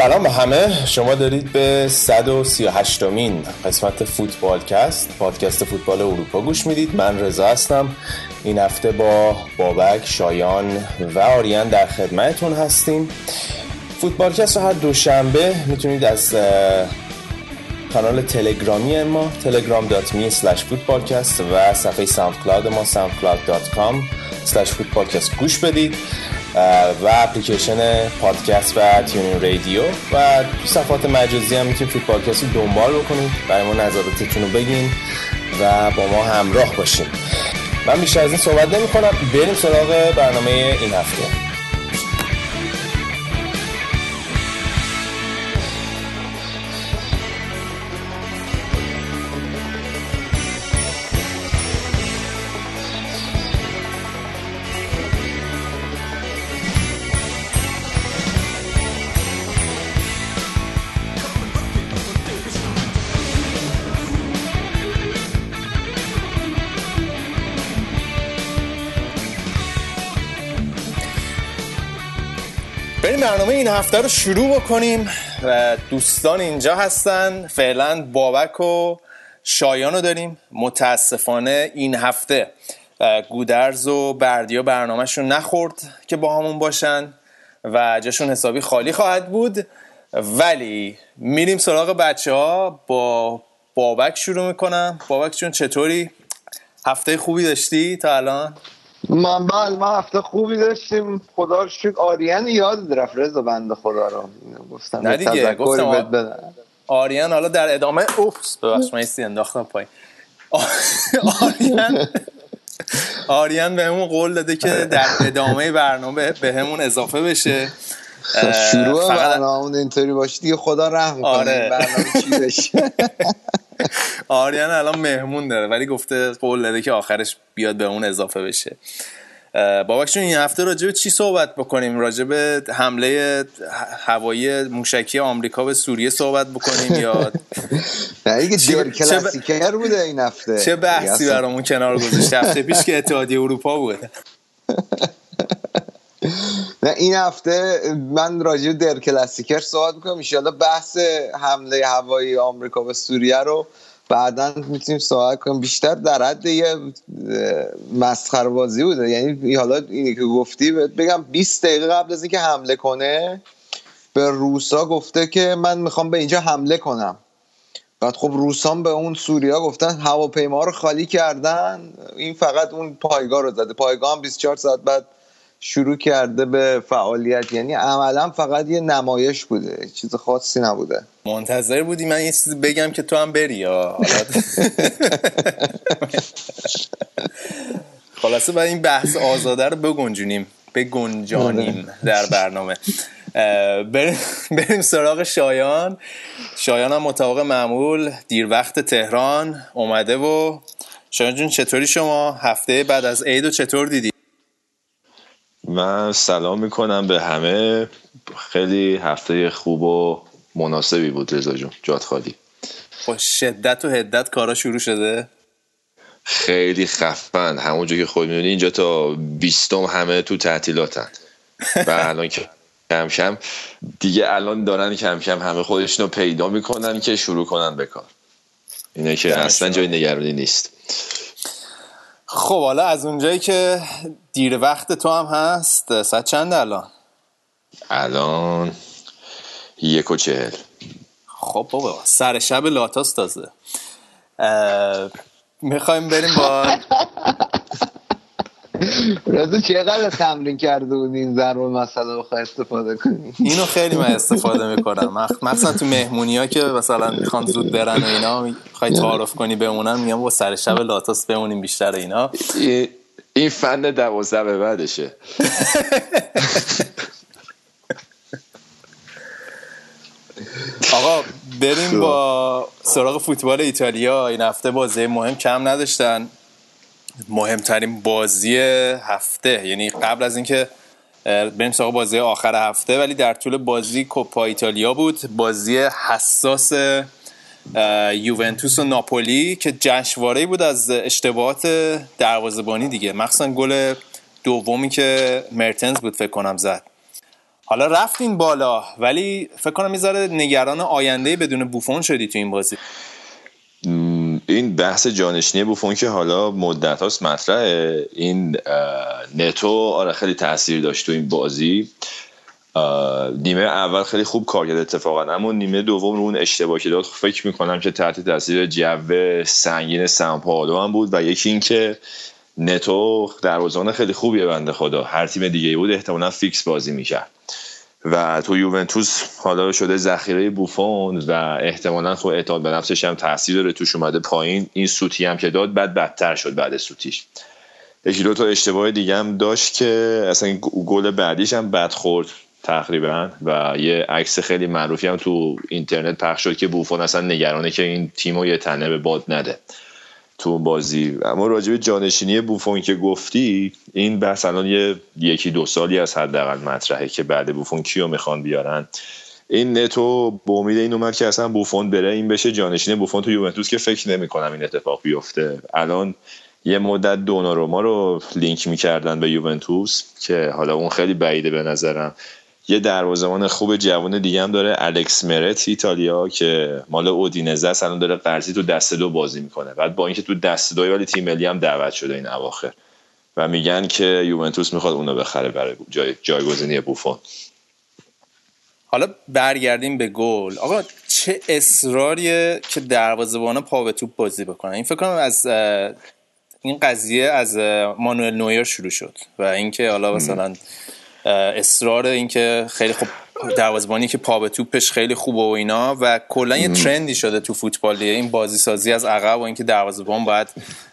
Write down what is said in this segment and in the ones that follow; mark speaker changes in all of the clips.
Speaker 1: سلام به همه. شما دارید به 138 مین قسمت فوتبالکست پادکست فوتبال اروپا گوش می‌دید. من رضا هستم. این هفته با بابک شایان و آریان در خدمتتون هستیم. فوتبالکست رو هر دوشنبه می‌تونید از کانال تلگرامی ما telegram.me slash footballcast و صفحه ساوند کلاود ما soundcloud.com slash footballcast گوش بدید. و اپلیکیشن پادکست و تیونین رادیو و صفحات مجازی هم می‌تونید فوتبالکست رو دنبال بکنید. برای ما نظراتتون رو بگین و با ما همراه باشین. من بیشتر از این صحبت نمی کنم بریم سراغ برنامه این هفته. برنامه این هفته رو شروع بکنیم و دوستان اینجا هستن. فعلا بابک و شایان رو داریم. متاسفانه این هفته گودرز و بردیا برنامهشون نخورد که با همون باشن و جاشون حسابی خالی خواهد بود. ولی میریم سراغ بچه ها با بابک شروع می‌کنم. بابک جون چطوری؟ هفته خوبی داشتی تا الان؟
Speaker 2: من بله ما هفته خوبی داشتیم. خدا شکر. آریان یاد رفت. رضا بنده خدا رو.
Speaker 1: گفتم نه دیگه گفتم آریان حالا در ادامه اوپس ببخش من انداختم پایین. آریان آریان به همون قول داده که در ادامه برنامه به همون اضافه بشه.
Speaker 2: شروع برنامه اینطوری باشه دیگه خدا رحم کنه. آره. برنامه چی بشه؟
Speaker 1: آریان الان مهمون داره ولی گفته قول داده که آخرش بیاد به اون اضافه بشه. بابک این هفته راجع به چی صحبت بکنیم؟ راجع به حمله هوایی موشکی آمریکا به سوریه صحبت بکنیم یا
Speaker 2: نه دیگه کلاسیکر بوده این هفته؟
Speaker 1: چه بحثی برامون کنار گذاشته هفته پیش که اتحادیه اروپا بود.
Speaker 2: نه این هفته من راجع در کلاسیکر صحبت می‌کنم. ان بحث حمله هوایی آمریکا به سوریه رو بعدا می‌تونیم صحبت کنیم. بیشتر در حد یه مسخره بازی بوده. یعنی حالا اینی که گفتی بگم 20 دقیقه قبل از اینکه حمله کنه به روسا گفته که من می‌خوام به اینجا حمله کنم. بعد خب روسان به اون سوریا گفتن هواپیما رو خالی کردن. این فقط اون پایگاه رو زده. پایگاه هم 24 ساعت بعد شروع کرده به فعالیت. یعنی عملا فقط یه نمایش بوده چیز خاصی نبوده.
Speaker 1: منتظر بودی من یه چیزی بگم که تو هم بری یا؟ خلاصه باید این بحث آزاده رو بگنجونیم. بگنجانیم در برنامه. بریم سراغ شایان. شایان هم مطابق معمول دیر وقت تهران اومده و شایان جون چطوری شما؟ هفته بعد از عید و چطور دیدی؟
Speaker 3: من سلام می‌کنم به همه. خیلی هفته خوب و مناسبی بود رضا جون. جات خالی.
Speaker 1: با شدت و هدت کارا شروع شده.
Speaker 3: خیلی خفن. همونجا که خود می‌دونی اینجا تا بیستم همه تو تعطیلاتن. و الان که کم کم دیگه الان دارن کم کم همه خودشونو پیدا می‌کنن که شروع کنن به کار. اینه که اصلا جای نگرانی نیست.
Speaker 1: خب حالا از اونجایی که دیر وقت تو هم هست ساعت چند الان؟
Speaker 3: الان یک و چهل.
Speaker 1: خب بابا سر شب لاتاس تازه. می‌خوایم بریم با
Speaker 2: رازو چقدر تمرین کرده بود این ضرب مسئله بخواه استفاده کنی؟
Speaker 1: اینو خیلی من استفاده می‌کنم. مثلا تو مهمونی ها که مثلا می‌خوان زود برن و اینا می‌خوای تعارف کنی بمونن میگم با سر شب لاتاس بمونیم بیشتر اینا.
Speaker 3: این فن دوازده به بعدشه.
Speaker 1: آقا بریم با سراغ فوتبال ایتالیا. این هفته بازی مهم کم نداشتن. مهمترین بازی هفته. یعنی قبل از اینکه بریم سراغ بازی آخر هفته ولی در طول بازی کوپا ایتالیا بود. بازی حساس یوونتوس و ناپولی که جشنواره بود از اشتباهات دروازه‌بانی دیگه. مخصوصا گل دومی که مرتنز بود فکر کنم زد. حالا رفتین بالا ولی فکر کنم می‌ذاره نگران آینده بدون بوفون شدی تو این بازی.
Speaker 3: این بحث جانشینی بوفون که حالا مدت هاست مطرحه. این نتو آره خیلی تاثیر داشت تو این بازی. نیمه اول خیلی خوب کار کرد اتفاقا. اما نیمه دوم رو اون اشتباه که داد فکر می‌کنم که تحت تاثیر جو سنگین سمپالو هم بود. و یکی این که نتو دروازه‌بان خیلی خوبیه بنده خدا. هر تیم دیگه بود احتمالا فیکس بازی می‌کرد. و تو یوونتوس حالا شده ذخیره بوفون و احتمالا خب اعتماد به نفسش هم تاثیر داره توش اومده پایین. این سوتی هم که داد بعد بدتر شد بعد سوتیش. یکی دو تا اشتباه دیگه هم داشت که اصلا گل بعدیش هم بد خورد تقریبا و یه عکس خیلی معروفی هم تو اینترنت پخش شد که بوفون اصلا نگرانه که این تیم یه تنه به باد نده. تو بازی. اما راجب جانشینی بوفون که گفتی این بحث الان یه یکی دو سالی از حداقل مطرحه که بعد بوفون کیو می‌خوان بیارن. این نتو به امید این اومد که اصلا بوفون بره این بشه جانشین بوفون تو یوونتوس که فکر نمی کنم این اتفاق بیفته. الان یه مدت دوناروما رو لینک می‌کردن به یوونتوس که حالا اون خیلی بعیده به نظرم. یه دروازه‌بان خوب جوان دیگه هم داره الکس مرت ایتالیا که مال اودینزه است الان داره قرضی تو دسته دو بازی می‌کنه. بعد با اینکه تو دسته دو ولی تیم ملی هم دعوت شده این اواخر. و میگن که یوونتوس می‌خواد اونو بخره برای جای جایگزینی بوفون.
Speaker 1: حالا برگردیم به گل. آقا چه اصراریه که دروازه‌بان پا به توپ بازی بکنن. این فکر کنم از این قضیه از مانوئل نویر شروع شد. و اینکه حالا مثلا اصرار اینکه خیلی خوب دروازه‌بانی که پا به توپش خیلی خوبه و اینا و کلا یه ترندی شده تو فوتبال دیگه این بازی سازی از عقب و اینکه دروازه‌بان باید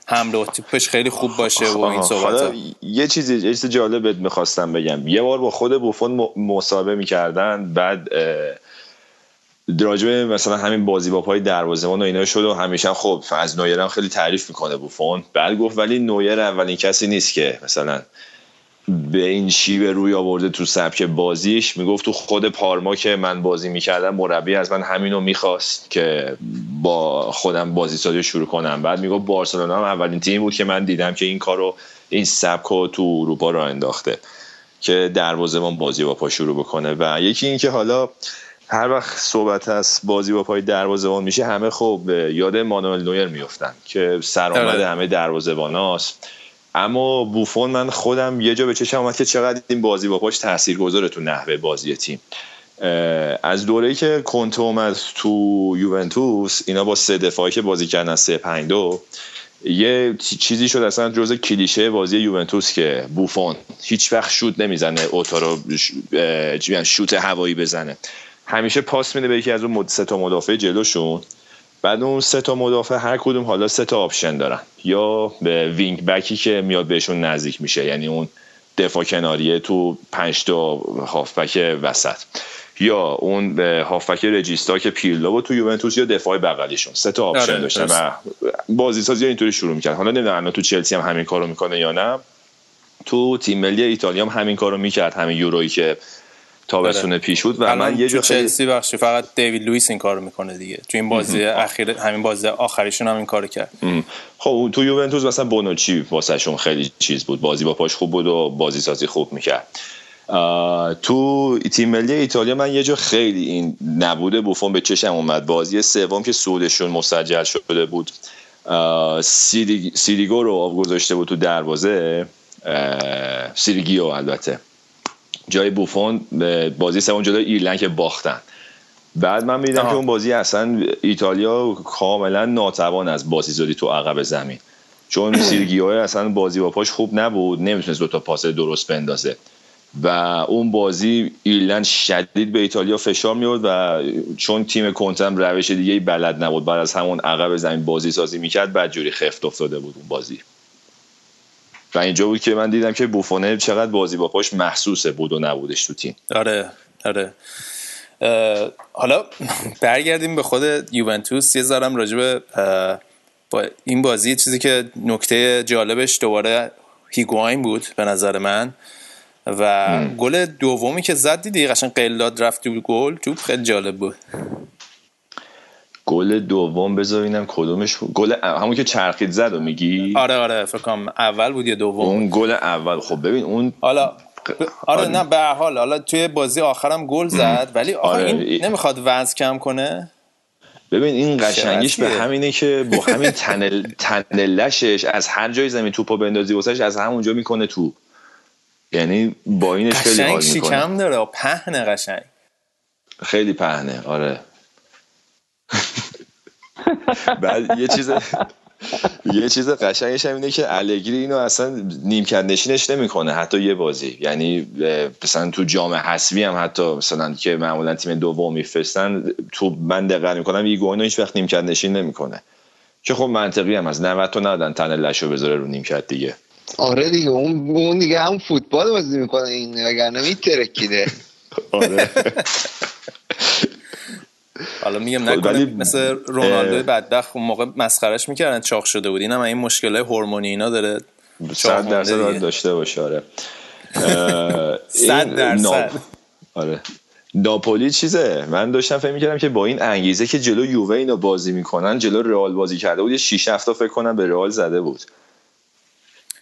Speaker 1: حمله و توپش خیلی خوب باشه و این صحبت
Speaker 3: یه چیزی یه چیز جالب می‌خواستم بگم. یه بار با خود بوفون مصاحبه می‌کردن بعد راجبه مثلا همین بازی با پای دروازه‌بان و اینا شد و همیشه خب از نویر هم خیلی تعریف می‌کنه بوفون. بعد گفت ولی نویر اولین کسی نیست که مثلا به این شیوه روی آورده تو سبک بازیش. می‌گفت تو خود پارما که من بازی می‌کردم مربی از من همینو می‌خواست که با خودم بازی سازی شروع کنم. بعد می‌گفت بارسلونا هم اولین تیم بود که من دیدم که این کارو این سبک رو تو اروپا را انداخته که دروازه‌بان بازی با پا شروع بکنه. و یکی این که حالا هر وقت صحبت از بازی با پای دروازه‌بان میشه همه خب یاد مانوئل نویر میفتن که سرآمد آره. همه دروازه‌باناست. اما بوفون من خودم یه جا به چشم اومد که چقدر این بازی با پاش تاثیرگذاره تو نحوه بازی تیم. از دوره‌ای که کونته اومد تو یوونتوس اینا با سه دفاعی که بازی کردن سه پنج دو یه چیزی شد اصلا جز کلیشه بازی یوونتوس که بوفون هیچ وقت شوت نمی‌زنه اوتا رو شوت هوایی بزنه. همیشه پاس میده به یکی از اون سه تا مدافع جلوشون. بعد اون سه تا مدافع هر کدوم حالا سه تا option دارن. یا به wing back ی که میاد بهشون نزدیک میشه یعنی اون دفاع کناریه تو پنج تا هافبک وسط. یا اون به هافبک regista که پیرلو و تو یوونتوس یا دفاع بغلیشون. سه تا option آره، داشتن و بازی سازی اینطوری شروع می‌کرد. حالا نمی‌دونم تو چلسی هم همین کارو می‌کنه یا نه. تو تیم ملی ایتالیا هم همین کارو می‌کرد همین یورویی که تابستون آره. پیش بود و من یه جا
Speaker 1: چلسی بخشی فقط دیوید لوئیس این کارو می‌کنه دیگه. تو این بازی اخیر همین بازی آخریشون هم این کارو کرد.
Speaker 3: خب تو یوونتوس مثلا بونوچی واسهشون خیلی چیز بود. بازی با پاش خوب بود و بازی سازی خوب می‌کرد. تو تیم ملی ایتالیا من یه جا خیلی این نبوده بوفون به چشم اومد. بازی سوم که صعودشون مسجل شده بود. سیریگو رو گذاشته بود تو دروازه. سیریگیو البته. جای بوفون بازی سوم جلوی ایرلند که باختن. بعد من می‌دیدم که اون بازی اصلا ایتالیا کاملا ناتوان از بازی سازی تو عقب زمین. چون سیرگیو اصلا بازی با پاش خوب نبود نمی‌تونست دو تا پاس درست بندازه. و اون بازی ایرلند شدید به ایتالیا فشار میورد و چون تیم کنتم روش دیگه بلد نبود بعد از همون عقب زمین بازی سازی می‌کرد بعد جوری خفت افتاده بود اون بازی. و اینجا بود که من دیدم که بوفونه چقدر بازی با پاش محسوسه بود و نبودش تو تیم.
Speaker 1: آره آره. حالا برگردیم به خود یوونتوس. یه ذرم راجب با این بازی چیزی که نکته جالبش دوباره هیگواین بود به نظر من. و گل دومی که زد دیدی قشنگ قلاد رفت تو گل تو خیلی جالب بود.
Speaker 3: گل دوم بذار ببینم کدومش گل همون که چرخید زد و میگی؟
Speaker 1: آره آره فکر کنم اول بود یا دوم
Speaker 3: اون گل اول. خب ببین اون
Speaker 1: حالا آره نه به حال. حالا توی بازی آخرم گل زد ولی آره. این نمی‌خواد وزن کم کنه.
Speaker 3: ببین این قشنگیش به همینه که با همین تنل تنلشش از هر جای زمین توپو بندازی واسش از همونجا می‌کنه تو یعنی با اینش خیلی حال می‌کنه.
Speaker 1: شکم داره. پهنه قشنگ.
Speaker 3: خیلی پهنه. آره. بعد یه چیز یه چیز قشنگش هم اینه که الگری اینو اصلا نیمکت نشینش نمی‌کنه حتی یه بازی. یعنی مثلا تو جام حسوی هم حتی مثلا که معمولا تیم دوم میفرستن تو من دقت می‌کنم ایگوانو هیچ وقت نیمکت نشین نمی‌کنه. که خب منطقی هم از 90 تا ندادن تن لشو بذاره رو نیمکت دیگه.
Speaker 2: آره دیگه اون اون دیگه هم فوتبال بازی می‌کنه این وگرنه میترکیده.
Speaker 1: آره. حالا میگم نکنه مثل رونالدو بدبخت اون موقع مسخرش می‌کردن چاق شده بود. اینم این مشکل های هورمونی اینا داره
Speaker 3: صد درصد داشته باشه آره.
Speaker 1: صد درصد.
Speaker 3: آره. ناپولی چیزه؟ من داشتم فکر می‌کردم که با این انگیزه که جلو یووه اینو بازی می‌کنن جلو رئال بازی کرده بود یه 6 7 فکر کنم به رئال زده بود.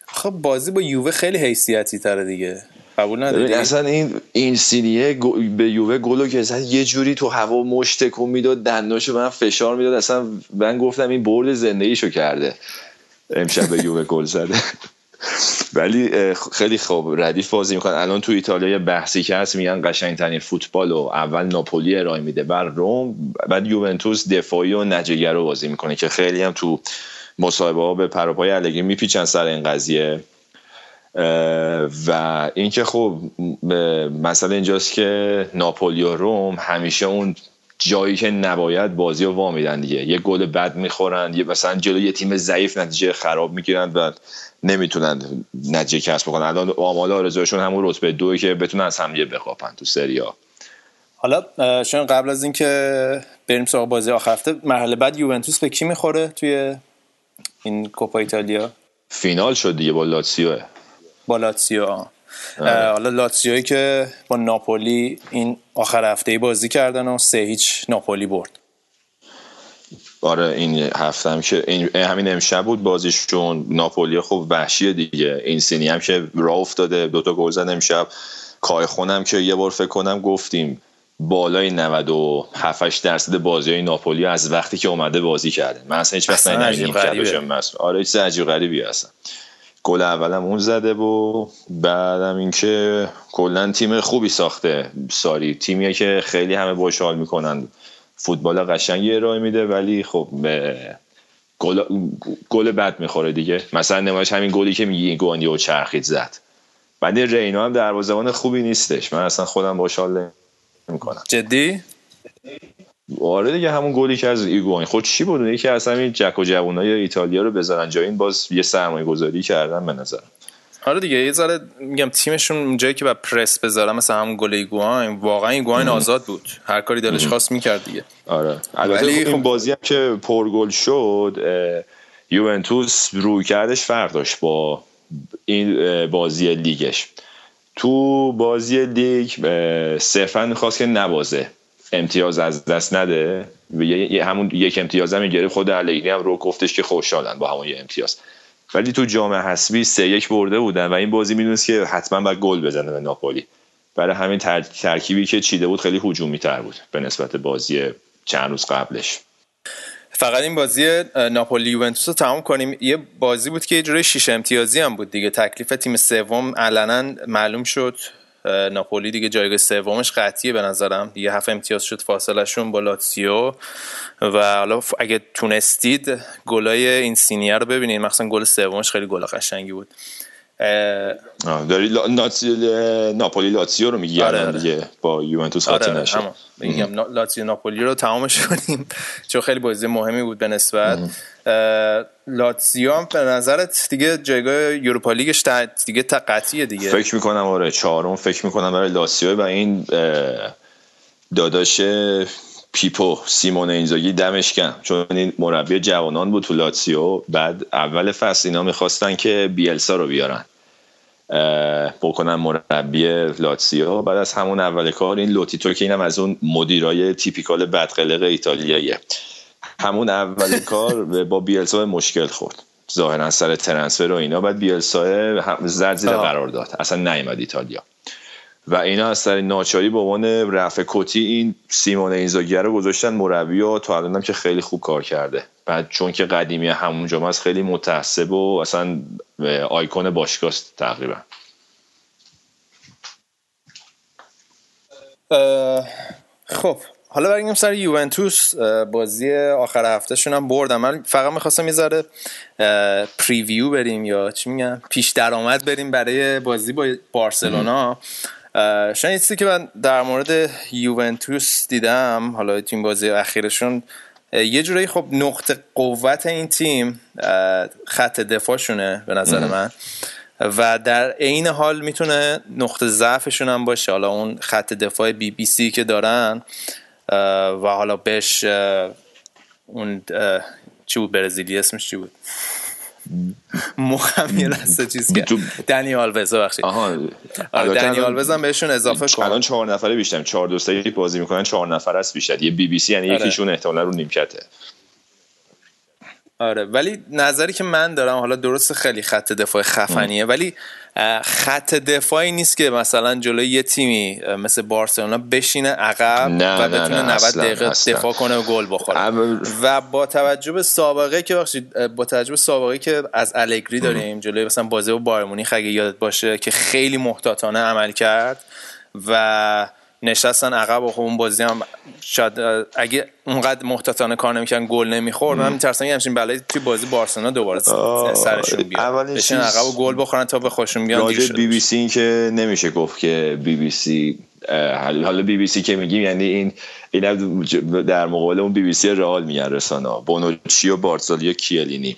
Speaker 1: خب بازی با یووه خیلی حیثیتی تره دیگه. قبول نداری؟
Speaker 3: اصلا این این سینیه به یووه گلو که زد یه جوری تو هوا مشت تکون می‌داد دنداشو من فشار می‌داد. اصلا من گفتم این برد زندگیشو کرده. امشب به یووه گل زده. ولی خیلی خوب ردیف بازی می‌کنن الان تو ایتالیا بحثی که هست میگن قشنگترین فوتبال و اول ناپولی ارائه میده. بر روم بعد یوونتوس دفاعی و نجگر رو بازی می‌کنه که خیلی هم تو مصاحبه ها به پروپای الگری میپیچن سر این قضیه. و اینکه خب مثلا اینجاست که ناپولی و روم همیشه اون جایی که نباید بازی رو وا میدن دیگه. یه گل بد می‌خورن یه مثلا جلو یه تیم ضعیف نتیجه خراب می‌گیرن و نمی‌تونن نتیجه کسب بکنن. الان آمال آرزوشون همون رتبه دوی که بتونن از هم یه بخواپن تو سریا
Speaker 1: حالا شما قبل از اینکه بریم سراغ بازی آخر هفته مرحله بعد یوونتوس به کی می‌خوره توی این کوپا ایتالیا؟
Speaker 3: فینال شد دیگه با لاتسیو.
Speaker 1: با لاتسیو. حالا لاتسیوی که با ناپولی این آخر هفته بازی کردن و سه هیچ ناپولی برد.
Speaker 3: آره این هفته هم که این همین امشب بود بازیشون. ناپولی خب وحشیه دیگه. این سینی هم که راه افتاده دوتا گل زد امشب. کای خونم که یه بار فکر کنم گفتیم بالای 97 درصد بازی های ناپولی از وقتی که اومده بازی کرده. من اصلا هیچ وقت ندیدم آره چیز عجیب غریبی هستن گل اولم اون زده و بعدم اینکه کلا تیم خوبی ساخته. ساری تیمیه که خیلی همه باش حال می‌کنن. فوتبال قشنگی ارائه میده ولی خب گل گل بد می‌خوره دیگه. مثلا نمایش همین گلی که میگی گوندی و چرخید زد. بعد رینا هم دروازه‌بان خوبی نیستش. من اصلا خودم باش حال نمی‌کنم.
Speaker 1: جدی؟
Speaker 3: آره دیگه همون گلی که از ایگواین. خود چی بود؟ یکی از همین جک و جوونای ایتالیا رو بزنن جای این باز یه سرمایه گذاری کردن به نظر
Speaker 1: آره دیگه یه ذره میگم تیمشون اونجایی که با پرس بذارن مثلا همون گل ایگواین واقعا ایگواین آزاد بود. هر کاری دلش خواست می‌کرد دیگه.
Speaker 3: آره. البته این خب بازی هم که پرگل شد یوونتوس روی کردش فرق داشت با این بازی لیگش. تو بازی لیگ صرفا می‌خواست که نبازه. امتیاز از دست نده. یه همون یک امتیاز هم گرفت خود الگری هم رو گفتش که خوشحالن با همون یه امتیاز. ولی تو جام حسبی سه یک برده بودن و این بازی می‌دونست که حتما باید گل بزنه به ناپولی. برای همین ترکیبی که چیده بود خیلی هجومی تر بود به نسبت بازی چند روز قبلش.
Speaker 1: فقط این بازی ناپولی یوونتوس رو تمام کنیم. یه بازی بود که یه جوری شیش امتیازی هم بود دیگه. تکلیف تیم سوم علنا معلوم شد. ناپولی دیگه جایگاه سومش قطعیه به نظرم. دیگه هفت امتیاز شد فاصلهشون با لاتسیو. و حالا اگه تونستید گلای این سینیه رو ببینید. مثلا گل سومش خیلی گل قشنگی بود.
Speaker 3: داری ناپولی لاتسیو رو میگی؟ آره, آره. دیگه با یوونتوس آره نشه.
Speaker 1: میگم لاتسیو ناپولی رو تمامش کنیم. چون خیلی بازی مهمی بود به نسبت. لاتسیو هم به نظرت دیگه جایگاه یوروپا لیگش دیگه قطعیه دیگه.
Speaker 3: فکر می‌کنم آره چهارم فکر می‌کنم برای لاتسیو و این داداش پیپو سیمون اینزاگی دمش گرم چون این مربی جوانان بود تو لاتسیو بعد اول فصل اینا می‌خواستن که بیلسا رو بیارن. بکنن مربی لاتسیو بعد از همون اول کار این لوتیتو که اینم از اون مدیرای typical بدقلق ایتالیاییه. همون اول کار با بیلسا مشکل خورد. ظاهرا سر transfer و اینا. بعد بیلسا زد زیر قرار داد. اصلا نیومد ایتالیا. و اینا از سر ناچاری به عنوان رفع تکلیفی این سیمون اینزاگی رو گذاشتن مربی و تا الانم که خیلی خوب کار کرده. بعد چون که قدیمی همونجا هست خیلی متعصب و اصلا آیکون باشگاه تقریبا.
Speaker 1: خب حالا برگردیم سر یوونتوس بازی آخر هفتهشون هم بردم. من فقط می‌خواستم یه پریویو بریم یا چی میگم پیش درآمد بریم برای بازی با بارسلونا. شاید که من در مورد یوونتوس دیدم حالا تیم بازی اخیرشون یه جورایی خب نقطه قوت این تیم خط دفاعشونه به نظر من. و در عین حال می‌تونه نقطه ضعفشون هم باشه. حالا اون خط دفاع بی بی سی که دارن و حالا بهش اون چی بود برزیلی؟ اسمش چی بود؟ مخم یه لحظه چیز که دنی آلوز بخشید آها آره دنی آلوز هم بهشون اضافه کن.
Speaker 3: الان چهار نفره بیشتر. چهار دوسته بازی می‌کنن چهار نفر است بیشتر. یه بی بی سی یعنی آره. یکیشون احتمالا رو نیمکته.
Speaker 1: آره ولی نظری که من دارم حالا درست خیلی خط دفاع خفنیه ولی خط دفاعی نیست که مثلا جلوی یه تیمی مثل بارسلونا بشینه عقب و بتونه 90 دقیقه دفاع کنه و گل بخوره. و با توجه به سابقه که بخشید با توجه به سابقه که از الگری داریم جلوی مثلا بازی با بایر مونیخ اگه یادت باشه که خیلی محتاطانه عمل کرد و نشستن عقب و خب اون بازی هم شاید اگه اونقدر محتاطانه کار نمی‌کنن گل نمی‌خورد من میترسم همچین بلایی توی بازی بارسلونا دوباره سرشون بیاد. بشین عقب و گل بخورن تا به خودشون بیان
Speaker 3: راجع به بی سی این که نمیشه گفت که بی بی سی حالا بی بی سی که میگیم یعنی این این در مقابل اون بی بی سی رئال میگن رسانه بونوچی و بارسالی و کیه‌لینی.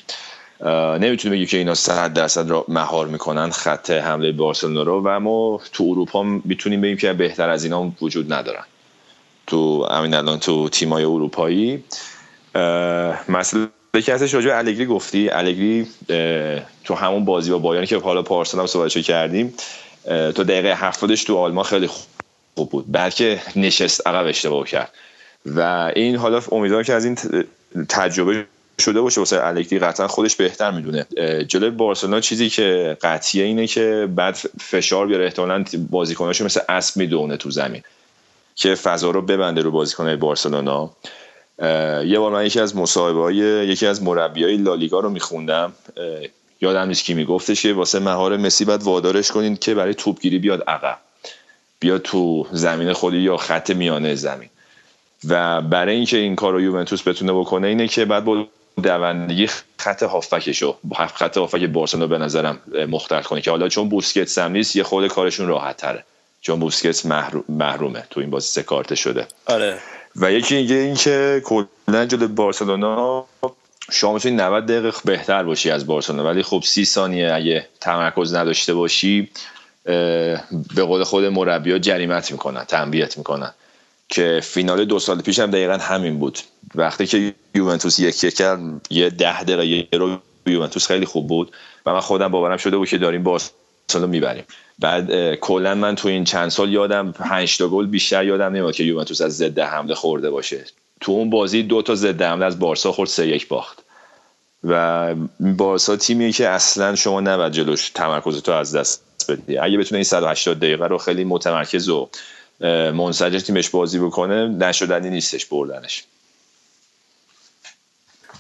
Speaker 3: نمی‌تونه بگی که اینا 100 درصد را مهار می‌کنن خط حمله بارسلونا رو و ما تو اروپا می‌تونیم بگیم که بهتر از اینا وجود ندارن. تو همین الان تو تیمای اروپایی. مثلا که ازش راجع الگری گفتی. الگری تو همون بازی با بایانی که حالا پارسال هم صحبتشو کردیم تو دقیقه هفتادش تو آلمان خیلی خوب بود. بلکه نشست عقب اشتباه کرد. و این حالا امیدوارم که از این تجربه شده باشه واسه الگری قطعا خودش بهتر می‌دونه. جلوی بارسلونا چیزی که قطعیه اینه که بعد فشار بیاره احتمالاً بازیکناشو مثل اسب می‌دونه تو زمین که فضا رو ببنده رو بازیکنای بارسلونا. یه بار من یکی از مصاحبه های یکی از مربی های لالیگا رو میخوندم. یادم نیست کی میگفتش که واسه مهار مسی باید وادارش کنین که برای توپگیری بیاد عقب. بیاد تو زمین خودی یا خط میانه زمین. و برای اینکه این کار رو یوونتوس بتونه بکنه اینه که بعد با دوندگی خط هافکشو خط هافک بارسلونا به نظرم مختل کنه که حالا چون بوسکتس هم نیست یه خود کارشون راحت تره چون بوسکتس محرومه تو این بازی سه کارته شده.
Speaker 1: آره.
Speaker 3: و یکی اینکه این که کلا جلوی بارسلونا شما می‌تونی 90 دقیقه بهتر باشی از بارسلونا. ولی خب سی ثانیه اگه تمرکز نداشته باشی به قول خود مربی جریمت می‌کنن تنبیت می‌کنن. که فینال دو سال پیش هم دقیقا همین بود. وقتی که یوونتوس یک یک کرد یه ده دقیقه رو یوونتوس خیلی خوب بود و من خودم باورم شده بود که داریم بارسلونا می‌بریم. بعد کلا من تو این چند سال یادم پنج تا گل بیشتر یادم نمیاد که یوونتوس از ضد حمله خورده باشه. تو اون بازی دو تا ضد حمله از بارسا خورد سه یک باخت. و بارسا تیمیه که اصلا شما نباید جلوش تمرکز تو از دست بدی. اگه بتونه این 180 دقیقه رو خیلی متمرکز و منسجم تیمش بازی بکنه نشدنی نیستش بردنش.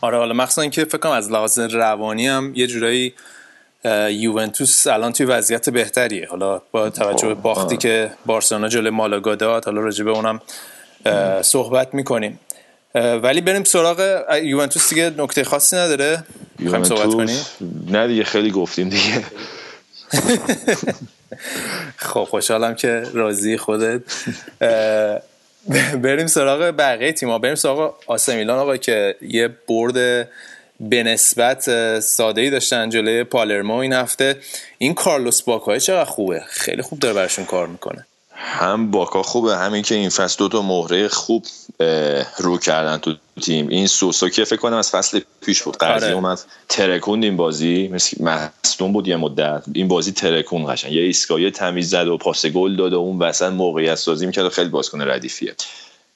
Speaker 1: آره حالا مخصوصا اینکه فکر کنم از لحاظ روانی هم یه جورایی یوونتوس الان توی وضعیت بهتریه. حالا با توجه به باختی که بارسلونا جلوی مالاگا داد حالا راجع به اونم صحبت می‌کنیم. ولی بریم سراغ یوونتوس دیگه نکته خاصی نداره. می‌خوایم صحبت کنیم؟
Speaker 3: نه دیگه خیلی گفتیم دیگه.
Speaker 1: خب خوشحالم که راضی خودت. بریم سراغ بقیه تیما بریم سراغ آسمیلان آقا که یه برد به نسبت ساده ای داشتن جلوی پالرمو این هفته. این کارلوس باکای چقدر خوبه؟ خیلی خوب داره برشون کار می‌کنه.
Speaker 3: هم باکا خوبه همین که این فصل دو تا مهره خوب رو کردن تو تیم. این سوسو که فکر کنم از فصل پیش بود. قرضی آره. اومد ترکوند این بازی مثل مصدوم بود یه مدت. این بازی ترکون قشنگ. یه ایستگاهی تمیز زد و پاس گل داد و اون وسط موقعیت سازی می‌کرد و خیلی بازیکن ردیفیه.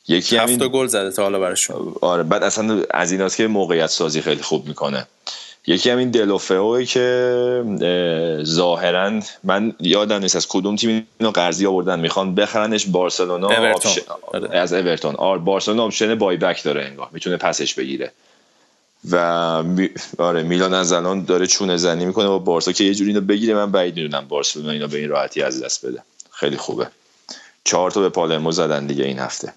Speaker 1: یکی همین گل زده تا حالا براشون.
Speaker 3: آره بعد اصلا از ایناست که موقعیت سازی خیلی خوب می‌کنه. یکی هم این دلوفئو که ظاهرا من یادم نیست از کدوم تیم اینو قرضی آوردن. می‌خوان بخرنش بارسلونا آره. از اورتون. آره بارسلونا option buy back داره انگار. می‌تونه پسش بگیره. و می... آره میلان از الان داره چونه زنی می‌کنه با بارسا که یه جوری اینو بگیره. من بعید می‌دونم بارسلونا اینو به این راحتی از دست بده. خیلی خوبه. چهار تا به پالرمو زدن دیگه این هفته.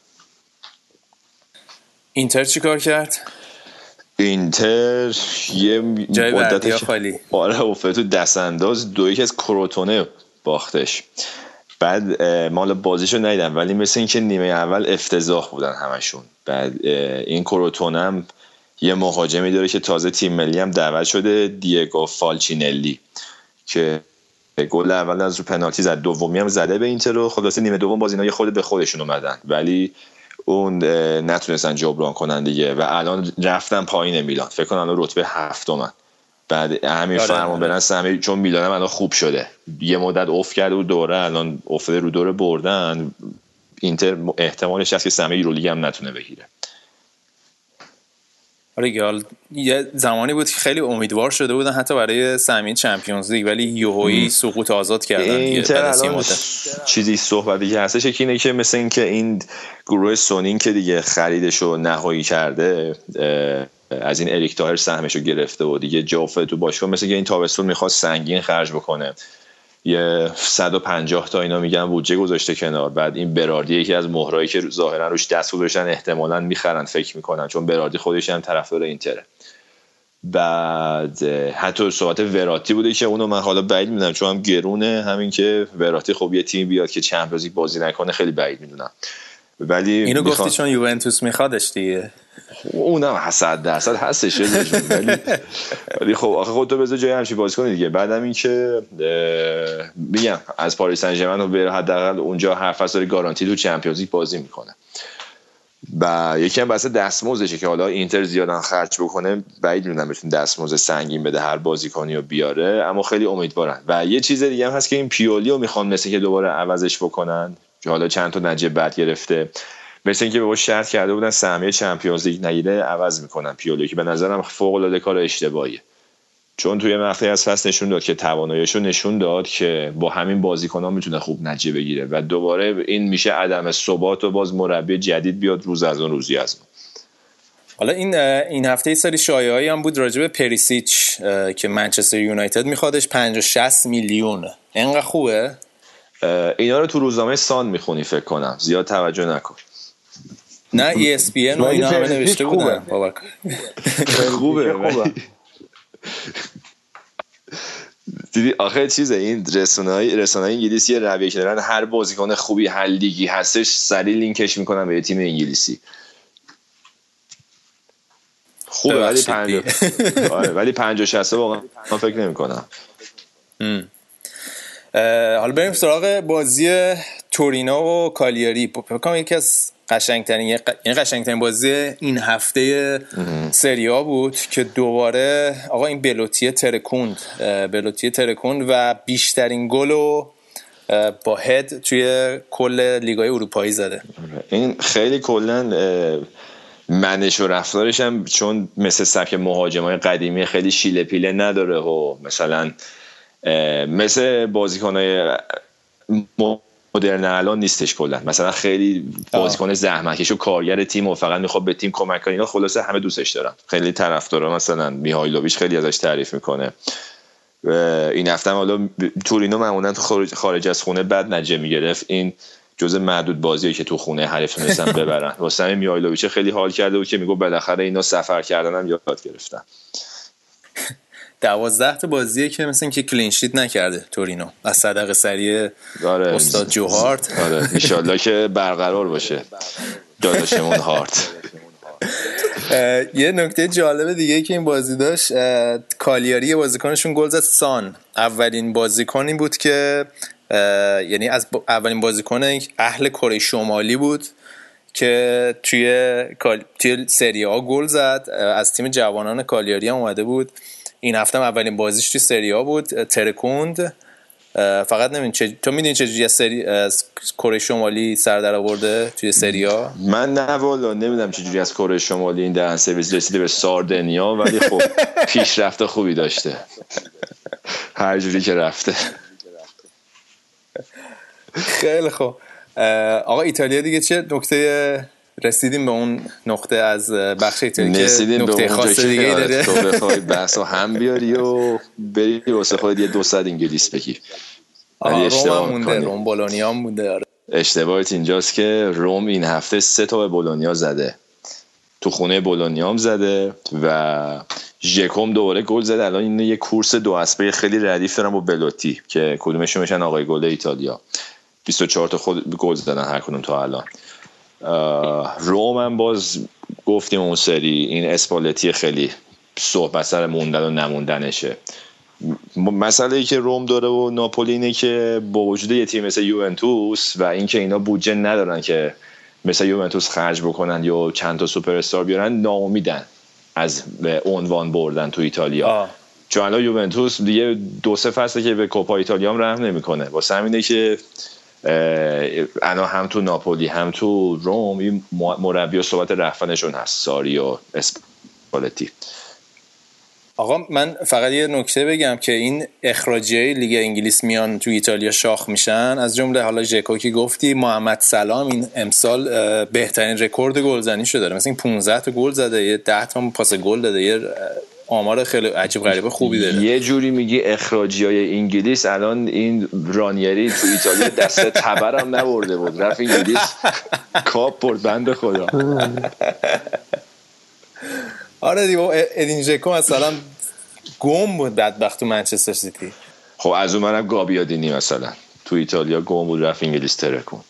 Speaker 1: اینتر چیکار کرد؟
Speaker 3: اینتر یه
Speaker 1: مدت خالی.
Speaker 3: آره افتاد تو دست انداز دو یک از کروتونه باختش. بعد مال بازیشو ندیدم ولی مثل اینکه نیمه اول افتضاح بودن همشون. بعد این کروتونه هم یه مهاجمی داره که تازه تیم ملی هم دعوت شده دیگو فالچینلی که گل اول از رو پنالتی زد. دومی هم زده به اینتر رو خلاصه نیمه دوم باز اینا یه خود به خودشون اومدن. ولی اون نتونستن جبران کنن دیگه و الان رفتن پایین میلان. فکر کنم الان رتبه هفتمن. بعد همین آره، فرمان آره. برن همه چون میلان الان خوب شده. یه مدت اوف کرده و دوره الان افته رو دوره بردن. اینتر احتمالش هست که سهمیه یورولیگ هم نتونه بگیره.
Speaker 1: آره یه زمانی بود که خیلی امیدوار شده بودن حتی برای سهمیه چمپیونز لیگ ولی یوهویی سقوط آزاد کردن
Speaker 3: اینتر چیزی صحبتی که هستش اینه که مثل این که این گروه سونین که دیگه خریدش رو نهایی کرده از این اریک تاهر سهمش رو گرفته و دیگه جافه تو باشگاه مثل که این تابستون می‌خواد سنگین خرج بکنه. یه 150 تا اینا میگن بودجه گذاشته کنار. بعد این براردی یکی از مهرایی که ظاهرا روش دست گذاشتن احتمالا می‌خرن فکر می‌کنن چون براردی خودش هم طرفدار اینتره. بعد حتی صحبت وراتی بوده که اونو من حالا بعید می‌دونم چون هم گرونه همین که وراتی خب یه تیم بیاد که چمپیونز بازی نکنه خیلی بعید می‌دونم.
Speaker 1: ولی اینو گفتی چون یوونتوس میخوادش دیگه.
Speaker 3: اونم صد درصد هستش ولی ولی خب آخه خودتو بذار جای همچین بازی کنی دیگه. بعدم این که میگم از پاریس سن ژرمن به حداقل اونجا هر فصل گارانتی تو چمپیونز لیگ بازی می‌کنه. و یکی هم بحث دستمزدشه که حالا اینتر زیادن خرج بکنه بعید می‌دونم بتون دستمزد سنگین بده هر بازیکنی و بیاره اما خیلی امیدوارن. و یه چیز دیگه هم هست که این پیولی رو می‌خوان مثل که دوباره عوضش بکنن که حالا چند تا نجه بد گرفته. مثل اینکه به با شرط کرده بودن سهمیه چمپیونز لیگ نگیره عوض می‌کنن پیولی که به نظرم فوق العاده کار اشتباهیه. چون توی مقطعی از فصل نشون داد که تواناییشو نشون داد که با همین بازیکنان می‌تونه خوب نجه بگیره و دوباره این میشه عدم ثبات و باز مربی جدید بیاد روز از اون روزی از اون.
Speaker 1: حالا این این هفته ای سری شایعه‌ای هم بود راجع به پریسیچ که منچستر یونایتد میخوادش. 50 60 میلیون. اینقدر خوبه؟
Speaker 3: اینا رو تو روزنامه سان می‌خونی فکر کنم. زیاد توجه نکن.
Speaker 1: نه ESPN و اینا همه نوشته بودن.
Speaker 3: خوبه. دیدی آخه چیزه این رسانه‌های رسانه‌های انگلیسی یه رویه که دارن هر بازیکن خوبی هر لیگی هستش سری لینکش می‌کنن به تیم انگلیسی. خوبه ولی پنج آره ولی 50 60 واقعا من فکر نمی‌کنم.
Speaker 1: حالا بریم سراغ بازی تورینا و کالیاری. فکر یکی از قشنگترین این یعنی قشنگترین بازی این هفته سریا بود که دوباره آقا این بلوتی ترکوند بلوتی ترکوند و بیشترین گل رو با هد توی کل لیگای اروپایی زده.
Speaker 3: این خیلی کلا منش و رفتارش هم چون مثل سبک مهاجمای قدیمی خیلی شیله پیله نداره و مثلا مثل بازیکنهای مدرن الان نیستش کلا. مثلا خیلی بازیکن زحمتکش و کارگر تیم و فقط می‌خواد به تیم کمک کنه اینا خلاصه همه دوستش دارن. خیلی طرفدارا مثلا میهایلوویچ خیلی ازش تعریف می‌کنه. این هفته حالا تورینو معمولا تو خارج از خونه بد نجه می‌گرفت. این جزء معدود بازیه که تو خونه حریف تونستن ببرن. واسه میهایلوویچ خیلی حال کرده و که میگو بالاخره اینا سفر کردنم یاد گرفتن.
Speaker 1: دوازده تا بازیه که مثل که کلینشیت نکرده تورینو. از صدق سریع آره. استاد جوهارت
Speaker 3: آره. ایشالله که برقرار باشه. داداشمون هارت.
Speaker 1: یه نکته جالب دیگه که این بازی داشت کالیاری بازیکنشون گل زد. سان. اولین بازیکنی بود که یعنی از اولین بازیکن اهل کره شمالی بود که توی توی سری ها گل زد. از تیم جوانان کالیاری هم اومده بود. این هفته اولین بازیش توی سریا بود ترکوند. فقط نمی‌دونی چه... تو می‌دونی چجوری از سری از کره شمالی سر در آورده توی سریا؟
Speaker 3: من نه والا نمی‌دونم چجوری از کره شمالی این دهن سرویس رسیده به ساردنیا ولی خب پیشرفت خوبی داشته. هر جوری که رفته.
Speaker 1: خیلی خوب. آقا ایتالیا دیگه چه نکته رسیدیم به اون نقطه از بخش ایتالیا
Speaker 3: که نقطه خاص دیگه آره، داره. تو بخوای بحث هم بیاری و بری واسه خود یه دو صد انگلیس بگیر.
Speaker 1: ولی اشتباه مونده روم بولونیا مونده آره.
Speaker 3: اشتباهت اینجاست که روم این هفته سه تا به بولونیا زده. تو خونه بولونیام زده و ژکوم دوباره گل زده. الان این یه کورس دو اسبه خیلی ردیف دارن با بلوتی که کدومشون میشن آقای گل ایتالیا. 24 تا خود گل زدن هر کدوم تا الان. روم هم باز گفتیم اون سری این اسپالتی خیلی صحبت سر موندن و نموندنشه. مسئله ای که روم داره و ناپولی اینه که با وجود یه تیم مثل یوونتوس و اینکه اینا بودجه ندارن که مثل یوونتوس خرج بکنن یا چند تا سوپر استار بیارن ناامیدن از عنوان بردن تو ایتالیا. چون الان یوونتوس دیگه دو سه فصله که به کوپا ایتالیا هم رحم نمی‌کنه. واسه همینه که اینا هم تو ناپولی هم تو روم این مربی و صحبت رفتنشون هست ساری و اسپالتی.
Speaker 1: آقا من فقط یه نکته بگم که این اخراجی لیگ انگلیس میان تو ایتالیا شاخ میشن. از جمله حالا ژکو که گفتی محمد صلاح این امسال بهترین رکورد گلزنی شده داره. مثلا این 15 تا گل زده یه 10 تا پاس گل داده آمار خیلی عجیب غریبه خوبی داره.
Speaker 3: یه جوری میگی اخراجی های انگلیس الان این رانیری تو ایتالیا دسته تبرم نبرده بود. رفت انگلیس کاپ برد بنده خدا.
Speaker 1: آره دیگه ادین ژکو مثلا گم بود بدبخت تو منچستر سیتی.
Speaker 3: خب از اون منم گابیادینی مثلا. تو ایتالیا گم بود رفت انگلیس ترکون.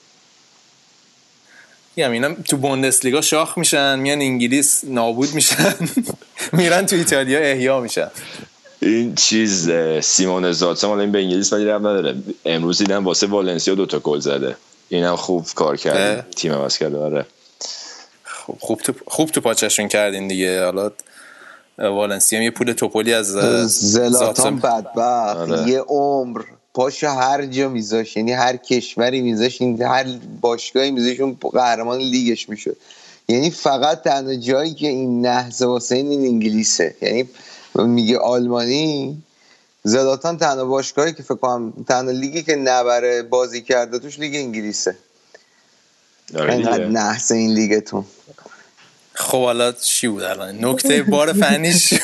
Speaker 1: میگم اینا تو بوندسلیگا شاخ میشن میان انگلیس نابود میشن میرن تو ایتالیا احیا میشن.
Speaker 3: این چیز سیمون زاتسا مال این به انگلیس ولی رب نداره. امروز دیدم واسه والنسیا دوتا گل زده. اینم خوب کار کرد تیم عوض کرده آره.
Speaker 1: خوب خوب تو خوب تو پاچشون کردین دیگه. حالا والنسیا یه پول توپولی از
Speaker 2: زلاتان بدبخت. آره. یه عمر. پاشو هر جا میذاش یعنی هر کشوری میذاش این هر باشگاهی میذاش اون قهرمان لیگش می‌شد. یعنی فقط تنها جایی که این نحزه واسه این انگلیسه. یعنی میگه آلمانی زلاتان تنها باشگاهی که فکر کنم تنها لیگی که نبره بازی کرده توش لیگ انگلیسه. آره اینقدر نحس این لیگتون.
Speaker 1: خب حالا چی بود الان؟ نکته بار فنیش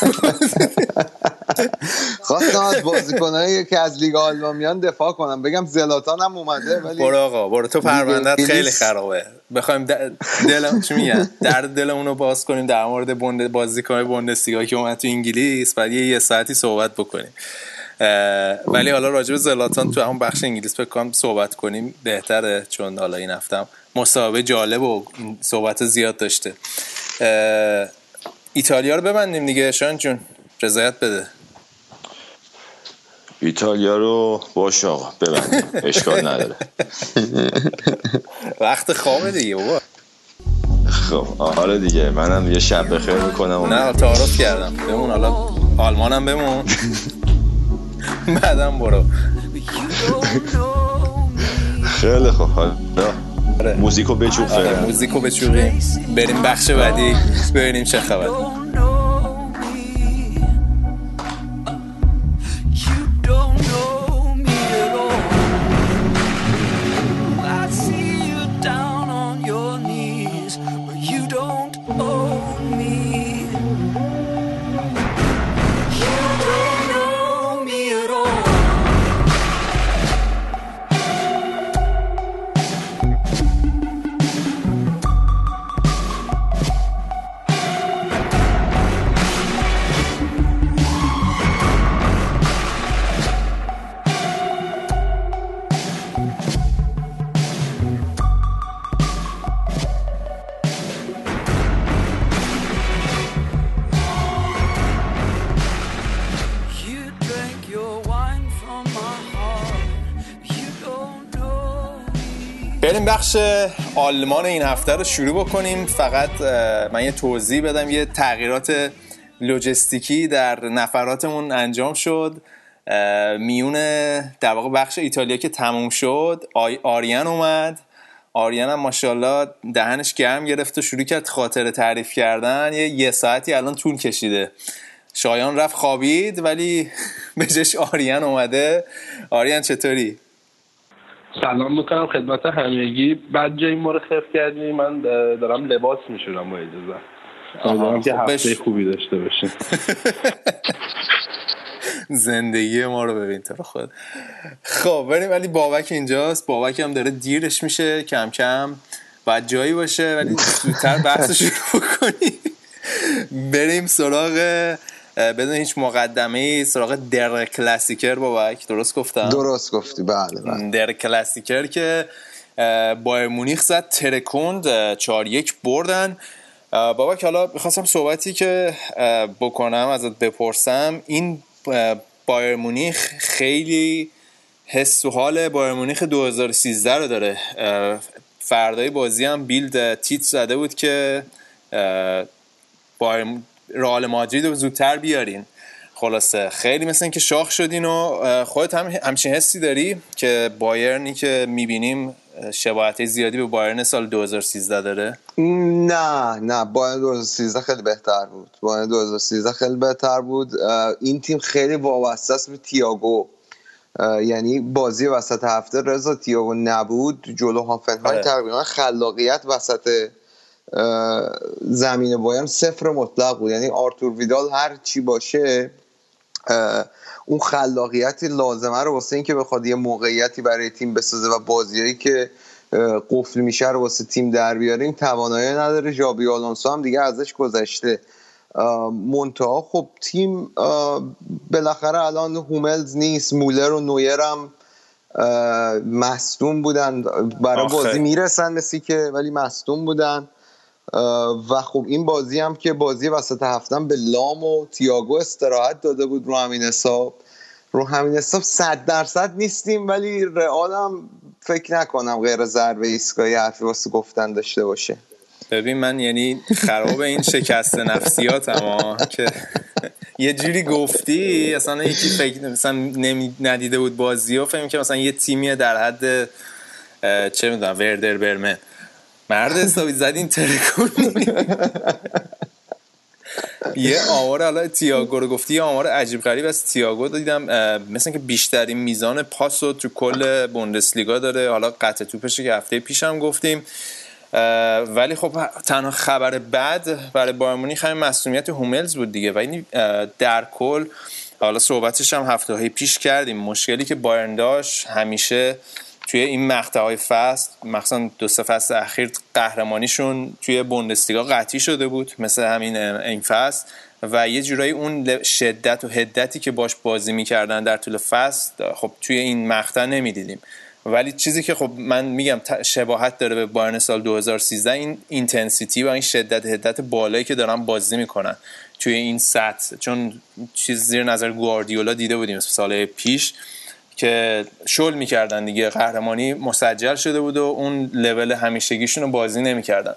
Speaker 2: خواستم از بازیکنایی که از لیگ آلمان میان دفاع کنم. بگم زلاتان هم اومده ولی
Speaker 1: برو آقا برو. تو پروندت خیلی خرابه. بخوایم دل چی میگن؟ در دلمون رو باز کنیم در مورد بوند بازیکن بوندسلیگا که اومد تو انگلیس بعد یه, ساعتی صحبت بکنیم. ولی حالا راجع به زلاتان تو همون بخش انگلیس بکنم صحبت کنیم بهتره چون حالا این هفتم مسابقه جالب و صحبت زیاد داشته. ایتالیا رو ببندیم دیگه شان جون. رضایت بده.
Speaker 3: ایتالیا رو باش آقا ببندیم. اشکال نداره.
Speaker 1: وقت خوابه دیگه بابا.
Speaker 3: خب آره دیگه. منم یه شب بخیر می‌کنم.
Speaker 1: نه تعارف کردم. بمون حالا. آلمانم بمون. بعدم برو.
Speaker 3: خیلی خوب. حالا آره. موزیکو بچوفه آره
Speaker 1: موزیکو بچوفیم بریم بخش بعدی. ببینیم چه خبر بخش آلمان این هفته رو شروع بکنیم. فقط من یه توضیح بدم. یه تغییرات لوجستیکی در نفراتمون انجام شد. میون در واقع بخش ایتالیا که تموم شد آریان اومد. آریان هم ماشاءالله دهنش گرم گرفت و شروع کرد خاطر تعریف کردن. یه, یه ساعتی الان طول کشیده. شایان رفت خوابید ولی بهش آریان اومده. آریان چطوری؟
Speaker 4: سلام می‌کنم خدمت همگی. بعد جایی ما رو خف کردی من دارم لباس میشورم با اجازه. که خب هفته خوبی داشته باشیم.
Speaker 1: زندگی ما رو ببین تو خود. خب بریم ولی بابک اینجاست. بابک هم داره دیرش میشه کم کم. باید جایی باشه ولی زودتر بحث شروع کنی بریم سراغ بدون هیچ مقدمه سراغ در کلاسیکر بابک. درست گفتم؟
Speaker 2: درست گفتی. بله, بله.
Speaker 1: در کلاسیکر که بایر مونیخ زد ترکوند 4 یک بردن. بابک حالا می‌خواستم صحبتی که بکنم ازت بپرسم. این بایر مونیخ خیلی حس و حال بایر مونیخ 2013 رو داره. فردای بازی هم بیلد تیت زده بود که بایر رئال مادرید رو زودتر بیارین. خلاصه خیلی مثل اینکه شاخ شدین و خودت هم همچین حسی داری که بایرنی که می‌بینیم شباهت زیادی به بایرن سال 2013 داره؟
Speaker 2: نه نه بایرن 2013 خیلی بهتر بود. بایرن 2013 خیلی بهتر بود. این تیم خیلی وابسته است به تییاگو. یعنی بازی وسط هفته رضا تییاگو نبود. جلو هافنهای آره. تقریبا خلاقیت وسط زمین بایرن صفر مطلق بود. یعنی آرتور ویدال هر چی باشه اون خلاقیتی لازمه رو واسه اینکه بخواد یه موقعیتی برای تیم بسازه و بازیایی که قفل میشه رو واسه تیم در بیاریم توانایی نداره. جابی آلونسو هم دیگه ازش گذشته. منتها خب تیم بالاخره الان هوملز نیست مولر و نویر هم مصدوم بودن. برای بازی می‌رسن مثل که ولی مصدوم بودن. و خب این بازی هم که بازی وسط هفتم به لام و تیاگو استراحت داده بود رو همین حساب. رو همین حساب صد درصد نیستیم ولی رئال هم فکر نکنم غیر ضربه ایستگاهی حرفی واسه گفتن داشته باشه.
Speaker 1: ببین من یعنی خراب این شکست نفسیات اما که یه جوری گفتی اصلا یکی فکر مثلا ندیده بود بازی و فهمی که مثلا یه تیمیه در حد چه می‌دونم وردر برمن. مرد حسابی زدین ترکونی یه آمار حالا تییاگو رو گفتی یه آمار عجیب غریب از تییاگو دیدم مثل که بیشترین میزان پاس رو تو کل بوندسلیگا داره. حالا قطع توپشه که هفته پیشم گفتیم. ولی خب تنها خبر بد برای بایرمونی همین مسئولیت هوملز بود دیگه. و در کل حالا صحبتش هم هفته های پیش کردیم. مشکلی که بایرن داشت همیشه توی این مقطع های فصل مخصوصا دو سه فصل اخیر قهرمانیشون توی بوندسلیگا قطعی شده بود مثل همین این فصل و یه جورایی اون شدت و هدتی که باش بازی می‌کردن در طول فصل خب توی این مقطع نمی‌دیدیم. ولی چیزی که خب من میگم شباهت داره به بایرن سال 2013 این اینتنسیتی و این شدت هدت بالایی که دارن بازی می‌کنن توی این سطح. چون چیز زیر نظر گواردیولا دیده بودیم سال پیش. که شل می‌کردن دیگه قهرمانی مسجل شده بود و اون لول همیشگیشون رو بازی نمی‌کردن.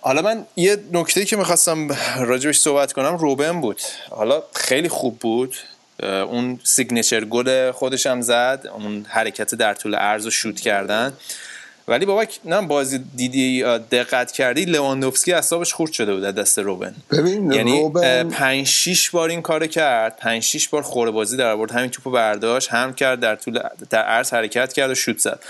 Speaker 1: حالا من یه نکته که می‌خواستم راجبش صحبت کنم روبن بود. حالا خیلی خوب بود. اون signature گل خودش هم زد اون حرکت در طول عرض و شوت کردن. ولی بابا نه بازی دیدی دقت کردی لواندوفسکی اعصابش خورد شده بود دست روبن.
Speaker 2: ببین
Speaker 1: یعنی
Speaker 2: روبن
Speaker 1: 5 6 بار این کارو کرد. 5 6 بار خوره بازی در آورد. همین توپو برداشت هم کرد در طول در عرض حرکت کرد و شوت زد.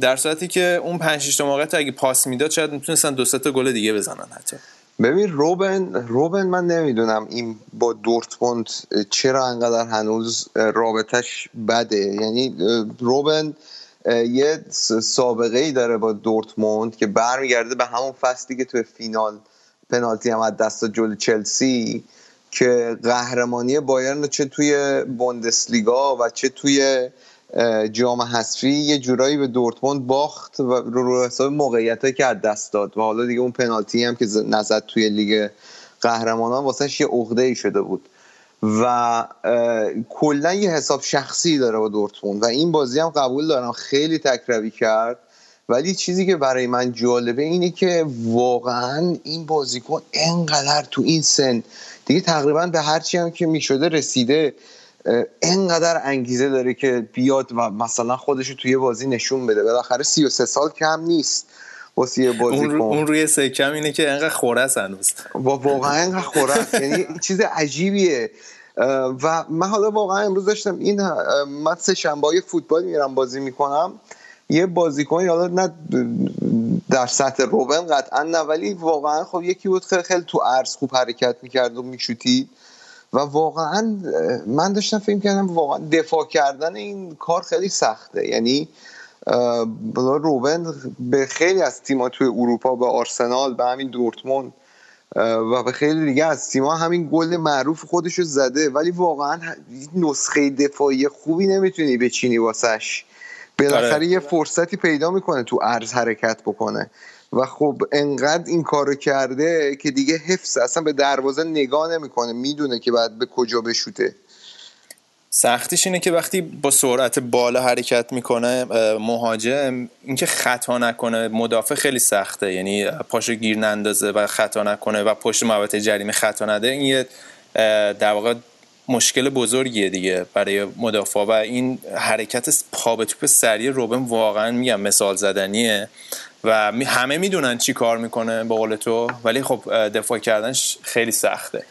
Speaker 1: در صورتی که اون 5 6 تا موقع اگه پاس می‌داد شاید می‌تونستن دو تا گل دیگه بزنن حتی.
Speaker 2: ببین روبن روبن من نمی‌دونم این با دورتموند چرا انقدر هنوز رابطش بده. یعنی روبن یه سابقه ای داره با دورتموند که برمیگرده به همون فصلی که تو فینال پنالتی هم از دست جلو چلسی که قهرمانی بایرن چه توی بوندسلیگا و چه توی جام حذفی یه جورایی به دورتموند باخت و رو حساب موقعیت که از دست داد. و حالا دیگه اون پنالتی هم که نزد توی لیگ قهرمانان واسه یه عقده ای شده بود. و کلا یه حساب شخصی داره با دورتموند و این بازی هم قبول دارم. خیلی تکروی کرد. ولی چیزی که برای من جالبه اینه که واقعا این بازیکن انقدر تو این سن دیگه تقریبا به هرچی هم که می‌شده رسیده انقدر انگیزه داره که بیاد و مثلا خودش رو توی بازی نشون بده. بالاخره 33 سال کم نیست. واسه یه بازی
Speaker 1: اون, اون روی سکم اینه که انقدر خورس هنوز.
Speaker 2: واقعا انقدر خورس. یعنی چیز عجیبیه. و من حالا واقعا امروز داشتم این من سه شنبه فوتبال میرم بازی می‌کنم. یه بازیکن حالا نه در سطح روبن قطعا نه ولی واقعا خب یکی بود خیلی, خیلی تو عرض خوب حرکت می‌کرد و میشوتید و واقعا من داشتم فکر کردم واقعا دفاع کردن این کار خیلی سخته. یعنی روبن به خیلی از تیم‌ها توی اروپا به آرسنال به همین دورتموند و به خیلی دیگه از تیم‌ها همین گل معروف خودشو زده. ولی واقعا نسخه دفاعی خوبی نمی‌تونی بچینی واسش. بالاخره آره. یه فرصتی پیدا می‌کنه تو عرض حرکت بکنه. و خب انقدر این کارو کرده که دیگه حفظ اصلا به دروازه نگاه نمی‌کنه. می‌دونه که بعد به کجا بشوته.
Speaker 1: سختیش اینه که وقتی با سرعت بالا حرکت می‌کنه مهاجم اینکه خطا نکنه مدافع خیلی سخته. یعنی پاشو گیر نندازه و خطا نکنه و پشت محوطه جریمه خطا نده این یه در واقع مشکل بزرگیه دیگه برای مدافع. و این حرکت پا به توپ سریع روبن واقعا میگم مثال زدنیه. و همه می‌دونن چی کار می‌کنه با قول تو ولی خب دفاع کردنش خیلی سخته.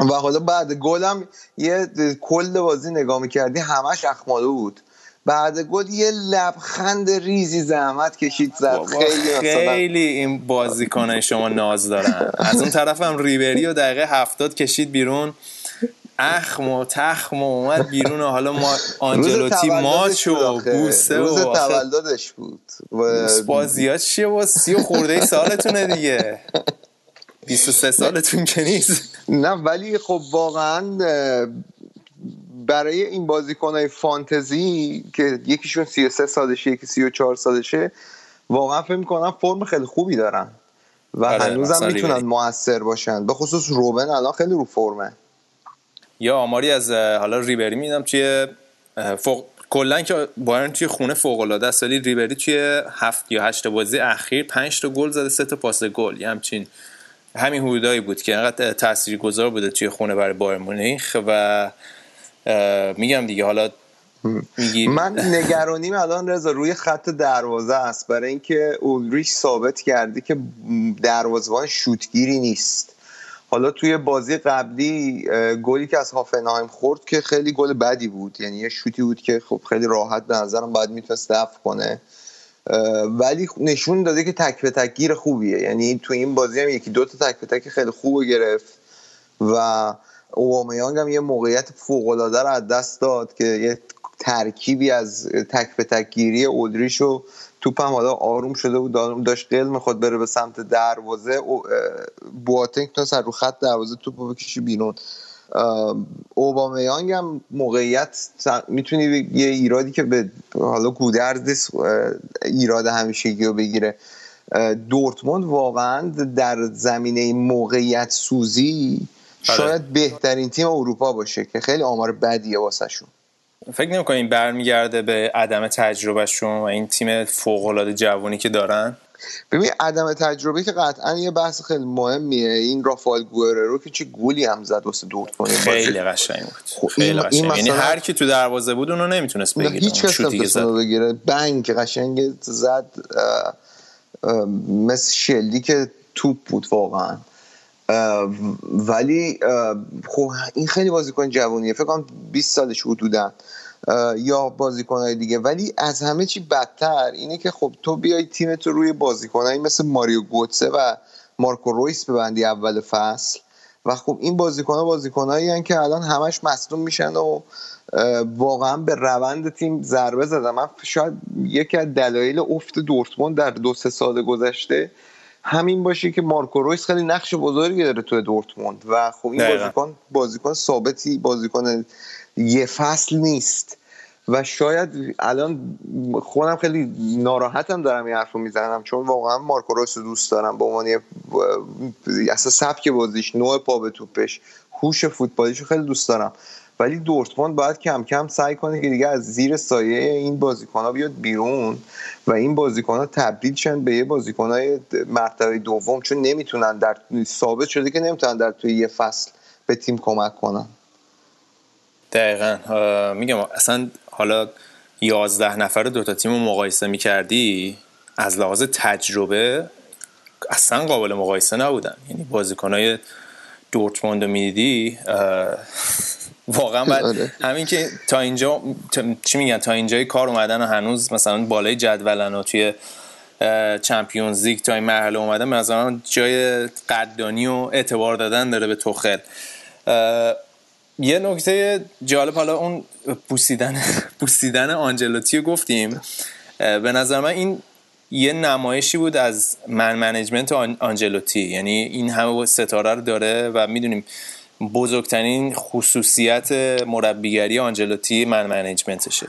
Speaker 2: و حالا بعد گلم یه کل بازی نگاه می‌کردی همش اخمالو بود. بعد گل یه لبخند ریزی زحمت کشید زد. خیلی
Speaker 1: خیلی این بازیکنه شما ناز دارن. از اون طرف هم ریبری و دقیقه هفتاد کشید بیرون. اخم و تخم و اومد بیرون و حالا ما آنجلوتی ماچ و بوسه
Speaker 2: روز تولدش بود.
Speaker 1: بازیات چیه؟ با سی و خورده سالتونه دیگه. 23 سالتون که نیست.
Speaker 2: نه ولی خب واقعا برای این بازیکنهای فانتزی که یکیشون 33 سالشه یکی 34 سالشه واقعا فکر می‌کنم فرم خیلی خوبی دارن و آره، هنوزم می‌تونن موثر باشن. به خصوص روبن الان خیلی رو فرمه.
Speaker 1: یا آماری از حالا ریبری میدم توی فوق کلا که بایرن توی خونه فوق العاده است ولی ریبری توی هفت یا هشت بازی اخیر 5 تا گل زده سه تا پاس گل همچین همین حدودایی بود که انقدر تاثیرگذار بوده توی خونه برای بایر مونیخ و میگم دیگه حالا
Speaker 2: میگی من نگرانیم الان رضا روی خط دروازه است. برای اینکه اولریش ثابت کرده که دروازه‌بان شوتگیری نیست. حالا توی بازی قبلی گلی که از هافنهایم خورد که خیلی گل بدی بود. یعنی یه شوتی بود که خب خیلی راحت به نظرم باید می‌تونست دفع کنه. ولی نشون داده که تک به تک گیر خوبیه. یعنی تو این بازی هم یکی دو تا تک به تک خیلی خوب گرفت و اوبامیانگ هم یه موقعیت فوق العاده رو از دست داد که یه ترکیبی از تک به تک گیری اولریش و توپم حالا آروم شده بود داشت قل می‌خواد بره به سمت دروازه. بواتنگ تا سر رو خط دروازه توپ بکشی بیرون. اوبامیانگ هم موقعیت می‌تونی یه ایرادی که به حالا گودرز ایراد همیشگی رو بگیره. دورتموند واقعا در زمینه موقعیت سوزی آره. شاید بهترین تیم اروپا باشه که خیلی آمار بدیه واسه شون
Speaker 1: فکر نمی‌کنین برمیگرده به عدم تجربهشون و این تیم فوق جوانی که دارن؟
Speaker 2: ببین عدم تجربه که قطعا یه بحث خیلی مهمیه. این رافائل رو که چه گولی هم زد واسه دورتموند
Speaker 1: خیلی قشنگ بود. خب خیلی قشنگ. یعنی هر کی تو دروازه بود اونو نمی‌تونست بگیره
Speaker 2: هیچ کس نمی‌تونست بگیره. بنگ قشنگ زد مثل شلی که توپ بود واقعا. ولی خب این خیلی بازیکن جوانیه. فکر کنم 20 سالش حدودا. یا بازیکنهای دیگه. ولی از همه چی بدتر اینه که خب تو بیای تیمت روی بازیکنهایی مثل ماریو گوتسه و مارکو رویس ببندی اول فصل. و خب این بازیکن ها بازیکن که الان همش مصدوم میشن و واقعا به روند تیم ضربه زدن. من شاید یکی از دلایل افت دورتموند در دو سه سال گذشته همین باشه که مارکو رویس خیلی نقش بزرگی داره تو دورتموند. و خب این بازیکن بازیکن ثابتی بازیکن یه فصل نیست. و شاید الان خودم خیلی ناراحتم دارم این حرف رو می‌زنم چون واقعا مارکو رویس رو دوست دارم. به عنوان اصلا سبک بازیش نوع پا به توپش هوش فوتبالیش رو خیلی دوست دارم. ولی دورتموند باید کم کم سعی کنه که دیگه از زیر سایه این بازیکن ها بیاد بیرون و این بازیکن ها تبدیل شن به یه بازیکن های مرتبه دوم چون نمی‌تونن در ثابت شده که نمی‌تونن در توی یه فصل به تیم کمک کنن.
Speaker 1: دقیقا. میگم اصلا حالا یازده نفر دوتا تیم رو مقایسه می‌کردی از لحاظ تجربه اصلا قابل مقایسه نبودن. یعنی بازیکنهای دورتموند رو می‌دیدی واقعا بعد آره. همین که تا اینجا چی میگن تا اینجای کار اومدن و هنوز مثلا بالای جدولن و توی چمپیونز لیگ تا این مرحله اومدن نظرم جای قدردانی و اعتبار دادن داره به توخل یه نکته جالب حالا اون بوسیدن بوسیدن آنجلوتی گفتیم. به نظر من این یه نمایشی بود از من منیجمنت آنجلوتی. یعنی این همه ستاره رو داره و می‌دونیم بزرگترین خصوصیت مربیگری آنجلوتی من منیجمنتشه.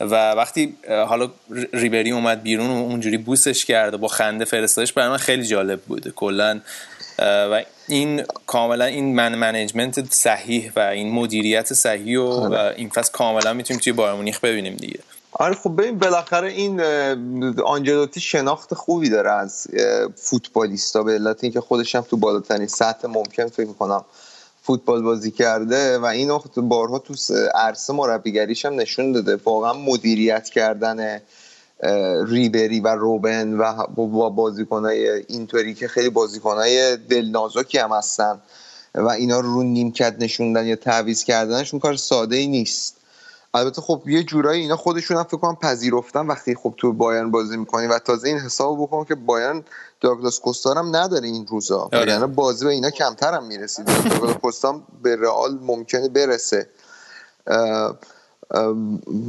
Speaker 1: و وقتی حالا ریبری اومد بیرون و اونجوری بوسش کرد و با خنده فرستادش برای من خیلی جالب بوده کلا و این کاملا این من منیجمنت صحیح و این مدیریت صحیح و, آره. این فصل کاملا می‌تونیم توی بارمونیخ ببینیم دیگه
Speaker 2: آره خب ببین بالاخره این آنجلوتی شناخت خوبی داره از فوتبالیستا به علت اینکه خودش هم تو بالاترین سطح ممکن فکر می‌کنم فوتبال بازی کرده و این بارها تو عرصه مربیگریش هم نشون داده واقعا مدیریت کردن ریبری و روبن و با بازیکنهای اینطوری که خیلی بازیکنهای دلنازکی هم هستن و اینا رو رو نیمکت نشوندن یا تعویض کردنشون کار ساده ای نیست. البته خب یه جورایی اینا خودشون هم فکر کنم پذیرفتن وقتی خب تو بایرن بازی می‌کنی و تازه این حساب بکن که بایرن داگلاس کوستار هم نداره این روزا. آره. یعنی بازی به اینا کمتر هم می‌رسید داگلاس کوستا به رئال ممکنه برسه.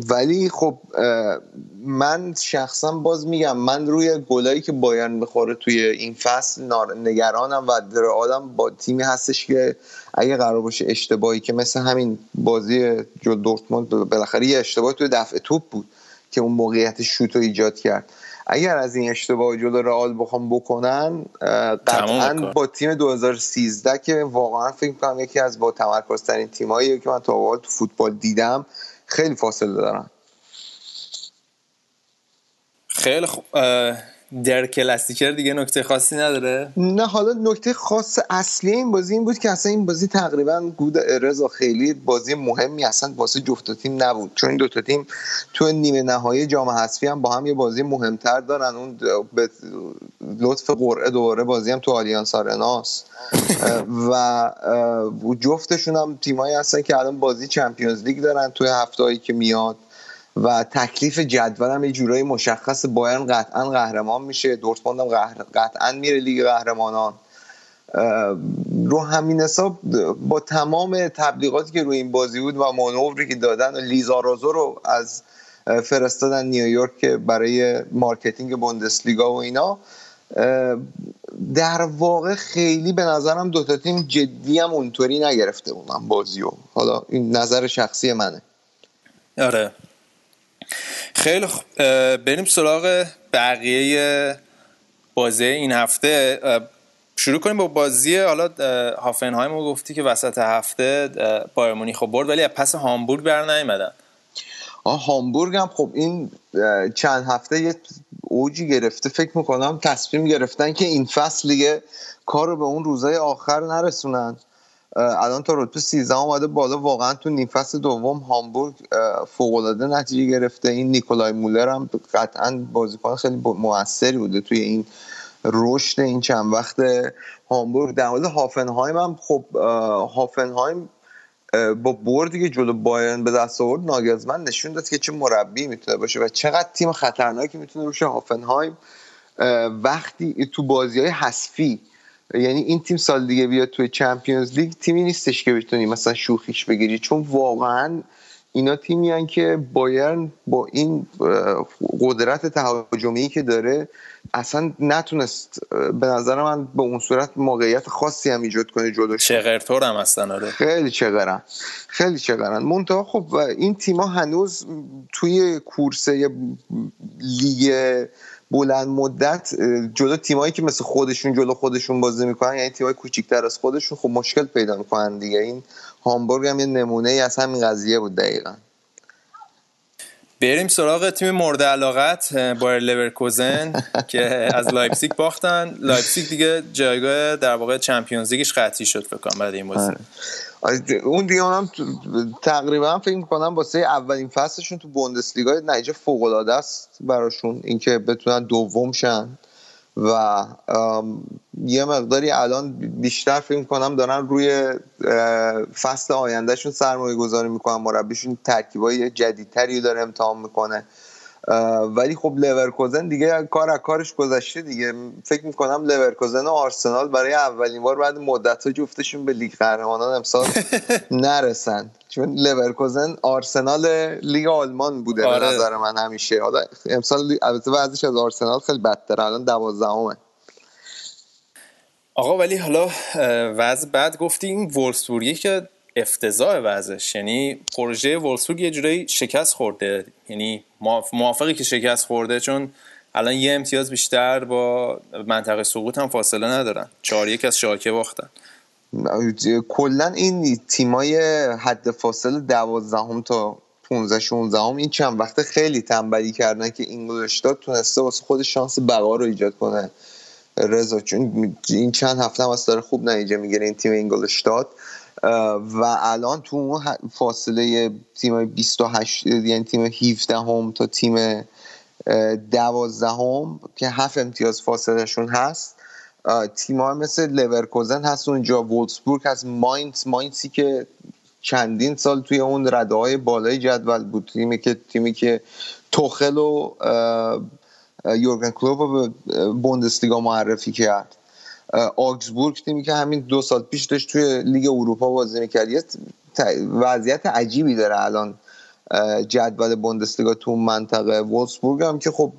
Speaker 2: ولی خب من شخصا باز میگم من روی گلایی که بایرن بخوره توی این فصل نگرانم و آدم با تیمی هستش که اگه قرار باشه اشتباهی که مثل همین بازی جو دورتموند بالاخره یه اشتباه توی دفع توپ بود که اون موقعیت شوت رو ایجاد کرد. اگر از این اشتباه جلو رئال بخوام بکنن قطعا با تیم 2013 که واقعا فکر کنم یکی از با تمرکزترین تیمایی که من تا تو فوتبال دیدم خیلی الفاصل دارن
Speaker 1: خیلی خوب آه، در کلاسیکر دیگه نکته خاصی نداره؟
Speaker 2: نه حالا نکته خاص اصلی این بازی این بود که اصلا این بازی تقریبا گود رضا خیلی بازی مهمی اصلا واسه جفت تیم نبود. چون این دوتا تیم تو نیمه نهایی جام حذفی هم با هم یه بازی مهمتر دارن. اون به لطف قرعه دوباره بازی هم تو آلیانس آرناست و جفتشون هم تیمایی هستن که الان بازی Champions League دارن. توی هفتهایی که میاد و تکلیف جدول هم یه جورایی مشخص بایرن قطعا قهرمان میشه. دورتموند هم قطعا میره لیگ قهرمانان. رو همین حساب با تمام تبلیغاتی که روی این بازی بود و مانوری که دادن و لیزارازو رو از فرستادن نیویورک برای marketing بوندسلیگا و اینا در واقع خیلی به نظرم دوتا تیم جدی هم اونطوری نگرفته بودن بازی و حالا این نظر شخصی منه.
Speaker 1: آره. خیلی خوب بریم سراغ بقیه بازی این هفته. شروع کنیم با بازی حالا هافنهایم رو گفتی که وسط هفته بایر خب برد ولی پس هامبورگ بر نیومدن
Speaker 2: هامبورگ هم خب این چند هفته یه اوجی گرفته فکر می‌کنم تصمیم گرفتن که این فصل دیگه کار رو به اون روزای آخر نرسونن. الان تا رتبه 13 اومده بالا. واقعا تو نیم فصل دوم هامبورگ فوق العاده نتیجه گرفته. این نیکولای مولر هم قطعا بازیکن خیلی موثری بوده توی این رشد این چند وقت هامبورگ. در مورد هافنهایم هم خب هافنهایم با بردی که جلو بایرن به دست آورد ناگزمن نشون داد که چه مربی می‌تونه باشه و چقدر تیم خطرناکی می‌تونه روش هافنهایم. وقتی تو بازی های حذفی یعنی این تیم سال دیگه بیاد توی چمپیونز لیگ تیمی نیستش که بتونی مثلا شوخیش بگیری. چون واقعا اینا تیمی که بایرن با این قدرت تهاجمی که داره اصلا نتونست به نظر من به اون صورت موقعیت خاصی هم ایجاد کنه جلوش.
Speaker 1: چغرتور هم هستن آره.
Speaker 2: خیلی چغرن. خیلی چغرن. منتها خب این تیما هنوز توی کورسه لیگ بلند مدت جلو تیمایی که مثل خودشون جلو خودشون بازی می‌کنن یعنی تیمای کوچیکتر از خودشون خب مشکل پیدا می‌کنن دیگه. این هامبورگ هم یه نمونه ای از همین قضیه بود دقیقا.
Speaker 1: بریم سراغ تیم مورد علاقت بایر لورکوزن که از لایپزیگ باختن. لایپزیگ دیگه جایگاه در واقع Champions League ش قطعی شد فکر کنم بعد این بازی.
Speaker 2: آره. اون دیگه هم تقریبا فکر می‌کنم واسه اولین فصلشون تو بوندسلیگا نتیجه فوق العاده است براشون. اینکه بتونن دوم شن. و یه مقداری الان بیشتر فکر کنم دارن روی فصل آیندهشون سرمایه گذاری می‌کنن مربیشون ترکیبای جدیدتری داره امتحان می‌کنه. ولی خب لورکوزن دیگه کار از کارش گذشته دیگه. فکر می‌کنم لورکوزن و آرسنال برای اولین بار بعد مدت ها جفتشون به لیگ قهرمانان امسال نرسن. چون لورکوزن آرسنال لیگ آلمان بوده آره. به نظر من همیشه. حالا امسال البته بعضیش از آرسنال خیلی بدتره. الان دوازدهمه.
Speaker 1: آقا ولی حالا وضع بعد گفتی. این وولسبورگی که افتضاح وضعش. یعنی پروژه وولسبورگ یه جورایی شکست خورده. یعنی موافقی که شکست خورده چون الان یه امتیاز بیشتر با منطقه سقوط هم فاصله ندارن. چهار یک از شاکه باختن.
Speaker 2: کلا این تیمای حد فاصله دوازدهم تا 15 16 هم این چند وقت خیلی تنبلی کردن که انگلشتاد تونسته واسه خود شانس بقا رو ایجاد کنه. رضا چون این چند هفته هم داره خوب نتیجه می‌گیره این تیم انگلشتاد و الان تو اون فاصله تیم 28 یعنی تیم 17 هم تا تیم 12 هم که هفت امتیاز فاصله شون هست تیم ها مثل لورکوزن هست اونجا وولسبورگ هست ماینز ماینسی که چندین سال توی اون رده های بالای جدول بود تیمی که تیمی که توخل و یورگن کلوب رو به بوندسلیگا معرفی کرد. آگزبورگ تیمی که همین دو سال پیش داشت توی لیگ اروپا بازی می‌کرد. یه وضعیت عجیبی داره الان جدول بوندسلیگا تو منطقه. وولسبورگ هم که خب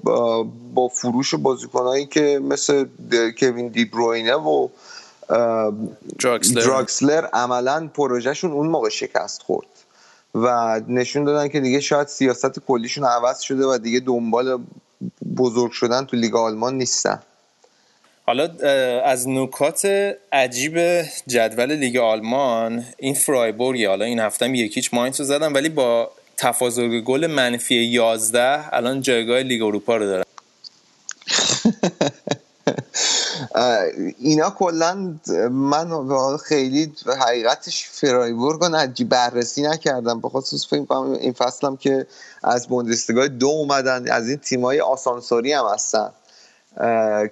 Speaker 2: با فروش بازیکنایی که مثل کوین دیبروینه و دراکسلر عملا پروژهشون اون موقع شکست خورد و نشون دادن که دیگه شاید سیاست کلیشون عوض شده و دیگه دنبال بزرگ شدن تو لیگ آلمان نیستن.
Speaker 1: حالا از نکات عجیب جدول لیگ آلمان این فرایبورگ حالا این هفته هم یک هیچ ماینس رو زدن ولی با تفاضل گل منفی 11 الان جایگاه لیگ اروپا رو دارن
Speaker 2: اینا کلا من خیلی حقیقتش فرایبورگ رو بررسی نکردم. به خصوص فکر کنم این فصلم که از بوندسلیگا دو اومدن از این تیمای آسانسوری هم هستن.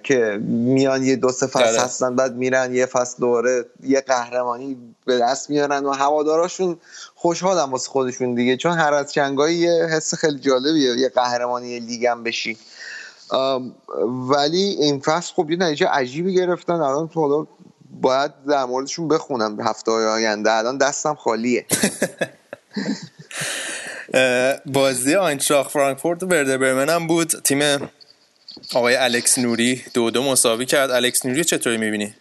Speaker 2: که میان یه دو سه فصل بله. هستن بعد میرن یه فصل دوره یه قهرمانی به دست میارن و هواداراشون خوشحالن واسه خودشون دیگه چون هر از چنگایی یه حس خیلی جالبیه یه قهرمانی لیگم بشی ولی این فصل خب یه نتیجه عجیبی گرفتن الان تو حالا باید در موردشون بخونم هفته های آینده الان دستم خالیه
Speaker 1: بازی آینتراخ فرانکفورت و ورده برمن هم بود تیم آقای الکس نوری دو دو مساوی کرد. الکس نوری چطوری می‌بینی؟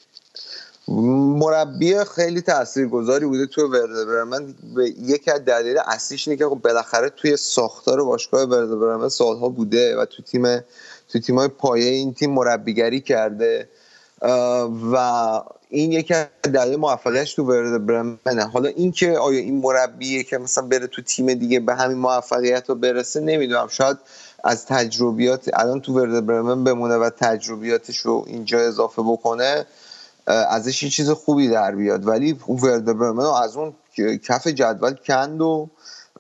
Speaker 2: مربی خیلی تاثیرگذاری بوده تو ورده به یکی از دلیل اصلیش اینه که خب بالاخره توی ساختار باشگاه ورده برمن سالها بوده و تو تیم تو تیمای پایه این تیم مربیگری کرده. و این یکی از دلیل موفقیتش تو ورده حالا اینکه آیا این مربیه که مثلا بره تو تیم دیگه به همین موفقیت رو برسه نمی‌دونم. شاید از تجربیات الان تو ورده برمن بمونه و تجربیاتش رو اینجا اضافه بکنه ازش یه چیز خوبی در بیاد. ولی ورده برمن از اون کف جدول کند و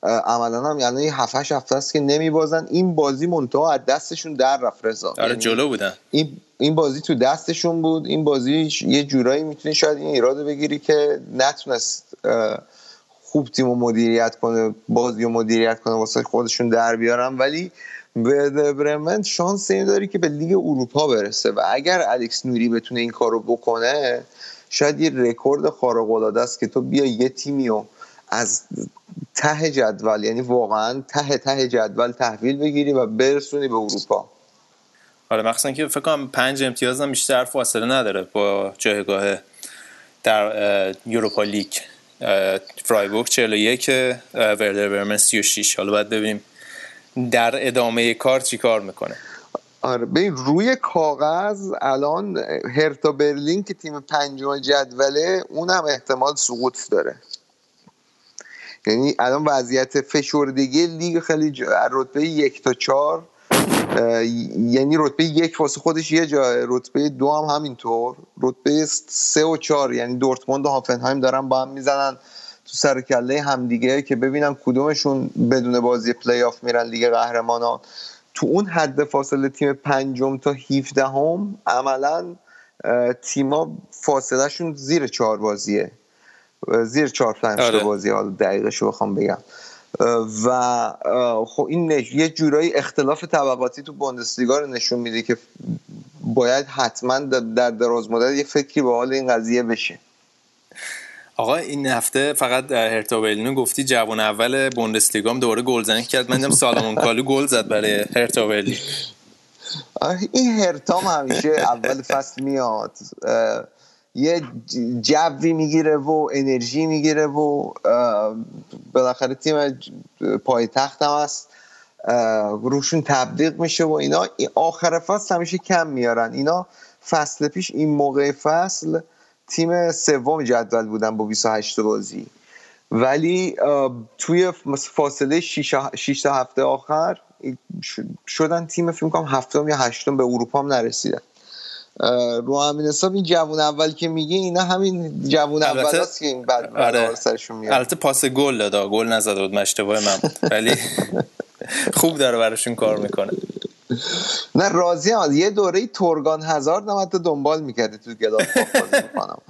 Speaker 2: عملا هم یعنی 7 8 هفته است که نمیبازن. این بازی منتها از دستشون در رفت رضا.
Speaker 1: آره یعنی جلو بودن.
Speaker 2: این این بازی تو دستشون بود. این بازی یه جورایی می‌تونی شاید این ایراد بگیری که نتونست خوب تیم مدیریت کنه بازی و مدیریت کنه واسه خودشون در بیارن. ولی به برمن شانس این داری که به لیگ اروپا برسه و اگر الکس نوری بتونه این کارو بکنه شاید یه رکورد خارق العاده است که تو بیا یه تیمی و از ته جدول یعنی واقعا ته ته جدول تحویل بگیری و برسونی به اروپا.
Speaker 1: آره مخصوصا که فکر کنم پنج امتیاز هم بیشتر فاصله نداره با جایگاه در یوروپا لیگ. فرایبورگ 41 وردر برمن 36 حالا باید ببینیم در ادامه کار چی کار می‌کنه؟
Speaker 2: آره ببین روی کاغذ الان هرتا برلین که تیم پنجم جدوله اونم احتمال سقوط داره. یعنی الان وضعیت فشردگی لیگ خیلی. رتبه یک تا چهار یعنی رتبه یک واسه خودش یه جای رتبه دو هم همینطور. رتبه سه و چهار یعنی دورتموند و هافنهایم دارن با هم می‌زنن. تو سر کله همدیگه که ببینم کدومشون بدون بازی پلی آف میرن لیگ قهرمانان. تو اون حد فاصله تیم پنجم تا 17 هم عملا تیما فاصلهشون زیر چهار بازیه. زیر چهار پنج آره. بازی حالا دقیقش بخوام بگم. و خب این یه جورایی اختلاف طبقاتی تو بوندسلیگا رو نشون میده که باید حتما در دراز مدت یه فکری به حال این قضیه بشه.
Speaker 1: آقا این هفته فقط هرتا برلین گفتی جوان اول بوندسلیگا هم دوباره گلزنی کرد. من سالمون کالو گل زد برای هرتا
Speaker 2: این هرتام همیشه اول فصل میاد. یه جوی می‌گیره و انرژی می‌گیره و بالاخره تیم پایتخت هم هست. روشون تبلیغ میشه و اینا. آخر فصل همیشه کم میارن. اینا فصل پیش این موقع فصل تیم سوم جدول بودن با 28 بازی. ولی توی فاصله 6 تا هفته آخر شدن تیم فیلم کنم هفتم یا هشتم به اروپا هم نرسیدن. رو همین حساب این جوون اول که میگه اینا همین جوون اول هست که این بعد آره. سرشون میاد.
Speaker 1: البته پاس گل دادا گل نزده بود اشتباه من. ولی خوب داره براشون کار می‌کنه.
Speaker 2: نه راضی هم. یه دوره تورگان هزار هم حتی دنبال می‌کرده تو می‌کنم.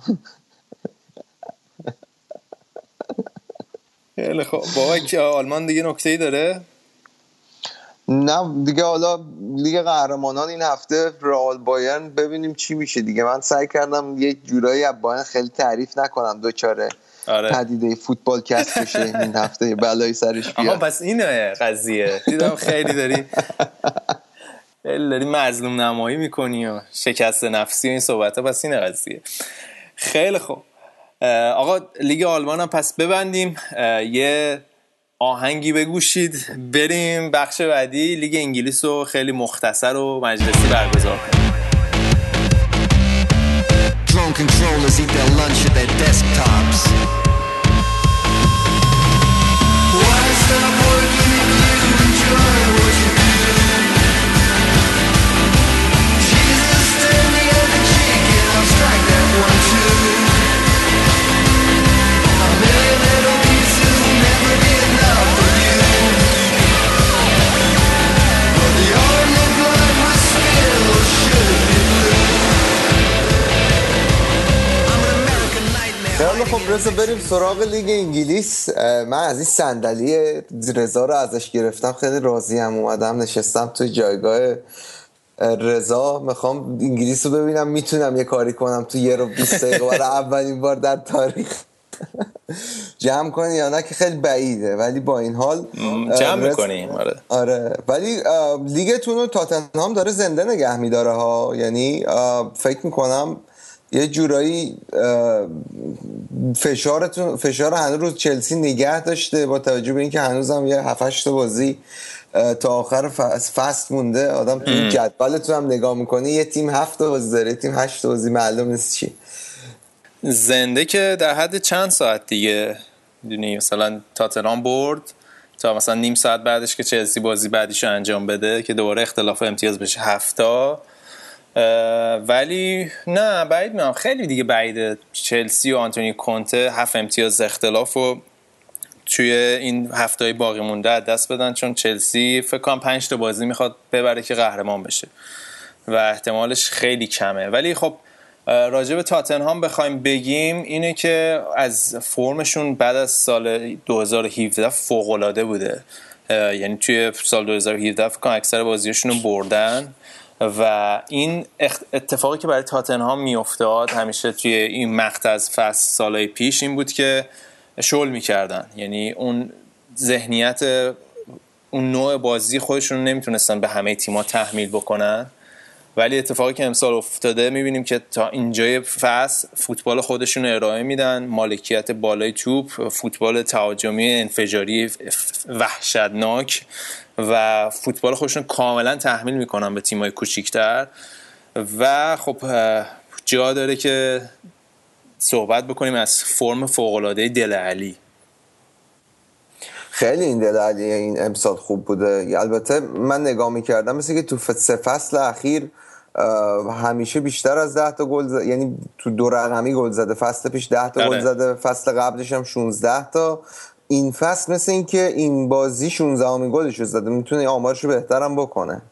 Speaker 1: خیلی خوب. بابا آلمان دیگه نکته ای داره؟
Speaker 2: نه دیگه حالا لیگ قهرمانان این هفته رئال بایرن. ببینیم چی میشه دیگه. من سعی کردم یه جورایی از بایرن خیلی تعریف نکنم. دچار آره. پدیده فوتبال کست بشه این هفته بلایی سرش بیاد.
Speaker 1: آها پس اینه قضیه. دیدم خیلی داری داری مظلوم نمایی می‌کنی و شکسته نفسی و این صحبت ها پس اینه قضیه. خیلی خوب. آقا لیگ آلمان هم پس ببندیم. یه آهنگی بگوشید. بریم بخش بعدی. لیگ انگلیس رو خیلی مختصر و مجلسی برگزار کنیم.
Speaker 2: خب رضا بریم سراغ لیگ انگلیس. من از این صندلی رضا رو ازش گرفتم خیلی راضی هم اومدم نشستم توی جایگاه رضا. می‌خوام انگلیس رو ببینم می‌تونم یه کاری کنم تو یه رو 20 دقیقه. برای اولین بار در تاریخ جمع کنی یا نه که خیلی بعیده. ولی با این حال
Speaker 1: جمع می‌کنیم آره.
Speaker 2: آره. ولی لیگتون رو تاتنهام داره زنده نگه میداره ها. یعنی فکر می‌کنم یه جورایی فشارتون فشار هنوز رو چلسی نگه داشته با توجه به اینکه هنوزم یه 7 تا بازی تا آخر فصل مونده. آدم تو این جدولتون هم نگاه می‌کنه. یه تیم هفت بازی داره تیم هشت بازی معلوم نیست چی.
Speaker 1: زنده که در حد چند ساعت دیگه دونی مثلا تاتنام برد تا مثلا نیم ساعت بعدش که چلسی بازی بعدیشو انجام بده که دوباره اختلاف امتیاز بشه. هفتا ولی نه بعید میام خیلی دیگه بعیده. چلسی و آنتونی کونته هفت امتیاز اختلاف و توی این هفته باقی مونده دست بدن. چون چلسی فکر کنم پنج تا بازی می‌خواد ببره که قهرمان بشه و احتمالش خیلی کمه. ولی خب راجع به تاتنهام بخوایم بگیم اینه که از فرمشون بعد از سال 2017 فوق العاده بوده. یعنی توی سال 2017 فکر اکثر بازیشون بردن. و این اتفاقی که برای تاتنهام میافتاد همیشه توی این مقطع از فصل سالهای پیش این بود که شل می‌کردن. یعنی اون ذهنیت اون نوع بازی خودشون نمی‌تونستن به همه تیما تحمیل بکنن. ولی اتفاقی که امسال افتاده می‌بینیم که تا اینجای فصل فوتبال خودشون ارائه میدن. مالکیت بالای توپ فوتبال تهاجمی انفجاری وحشتناک. و فوتبال خودشون کاملا تحمیل می‌کنن به تیمای کوچیکتر. و خب جا داره که صحبت بکنیم از فرم فوقالعاده دل علی.
Speaker 2: خیلی این دلالی این امسال خوب بوده. البته من نگاه می‌کردم مثل که تو سه فصل اخیر همیشه بیشتر از 10 تا گل زده یعنی تو دو رقمی گل زده فصل پیش 10 تا گل آره. زده فصل قبلش هم 16 تا. این فصل مثل اینکه این بازی 16 امین گلش زده. می‌تونه آمارش رو بهترم بکنه.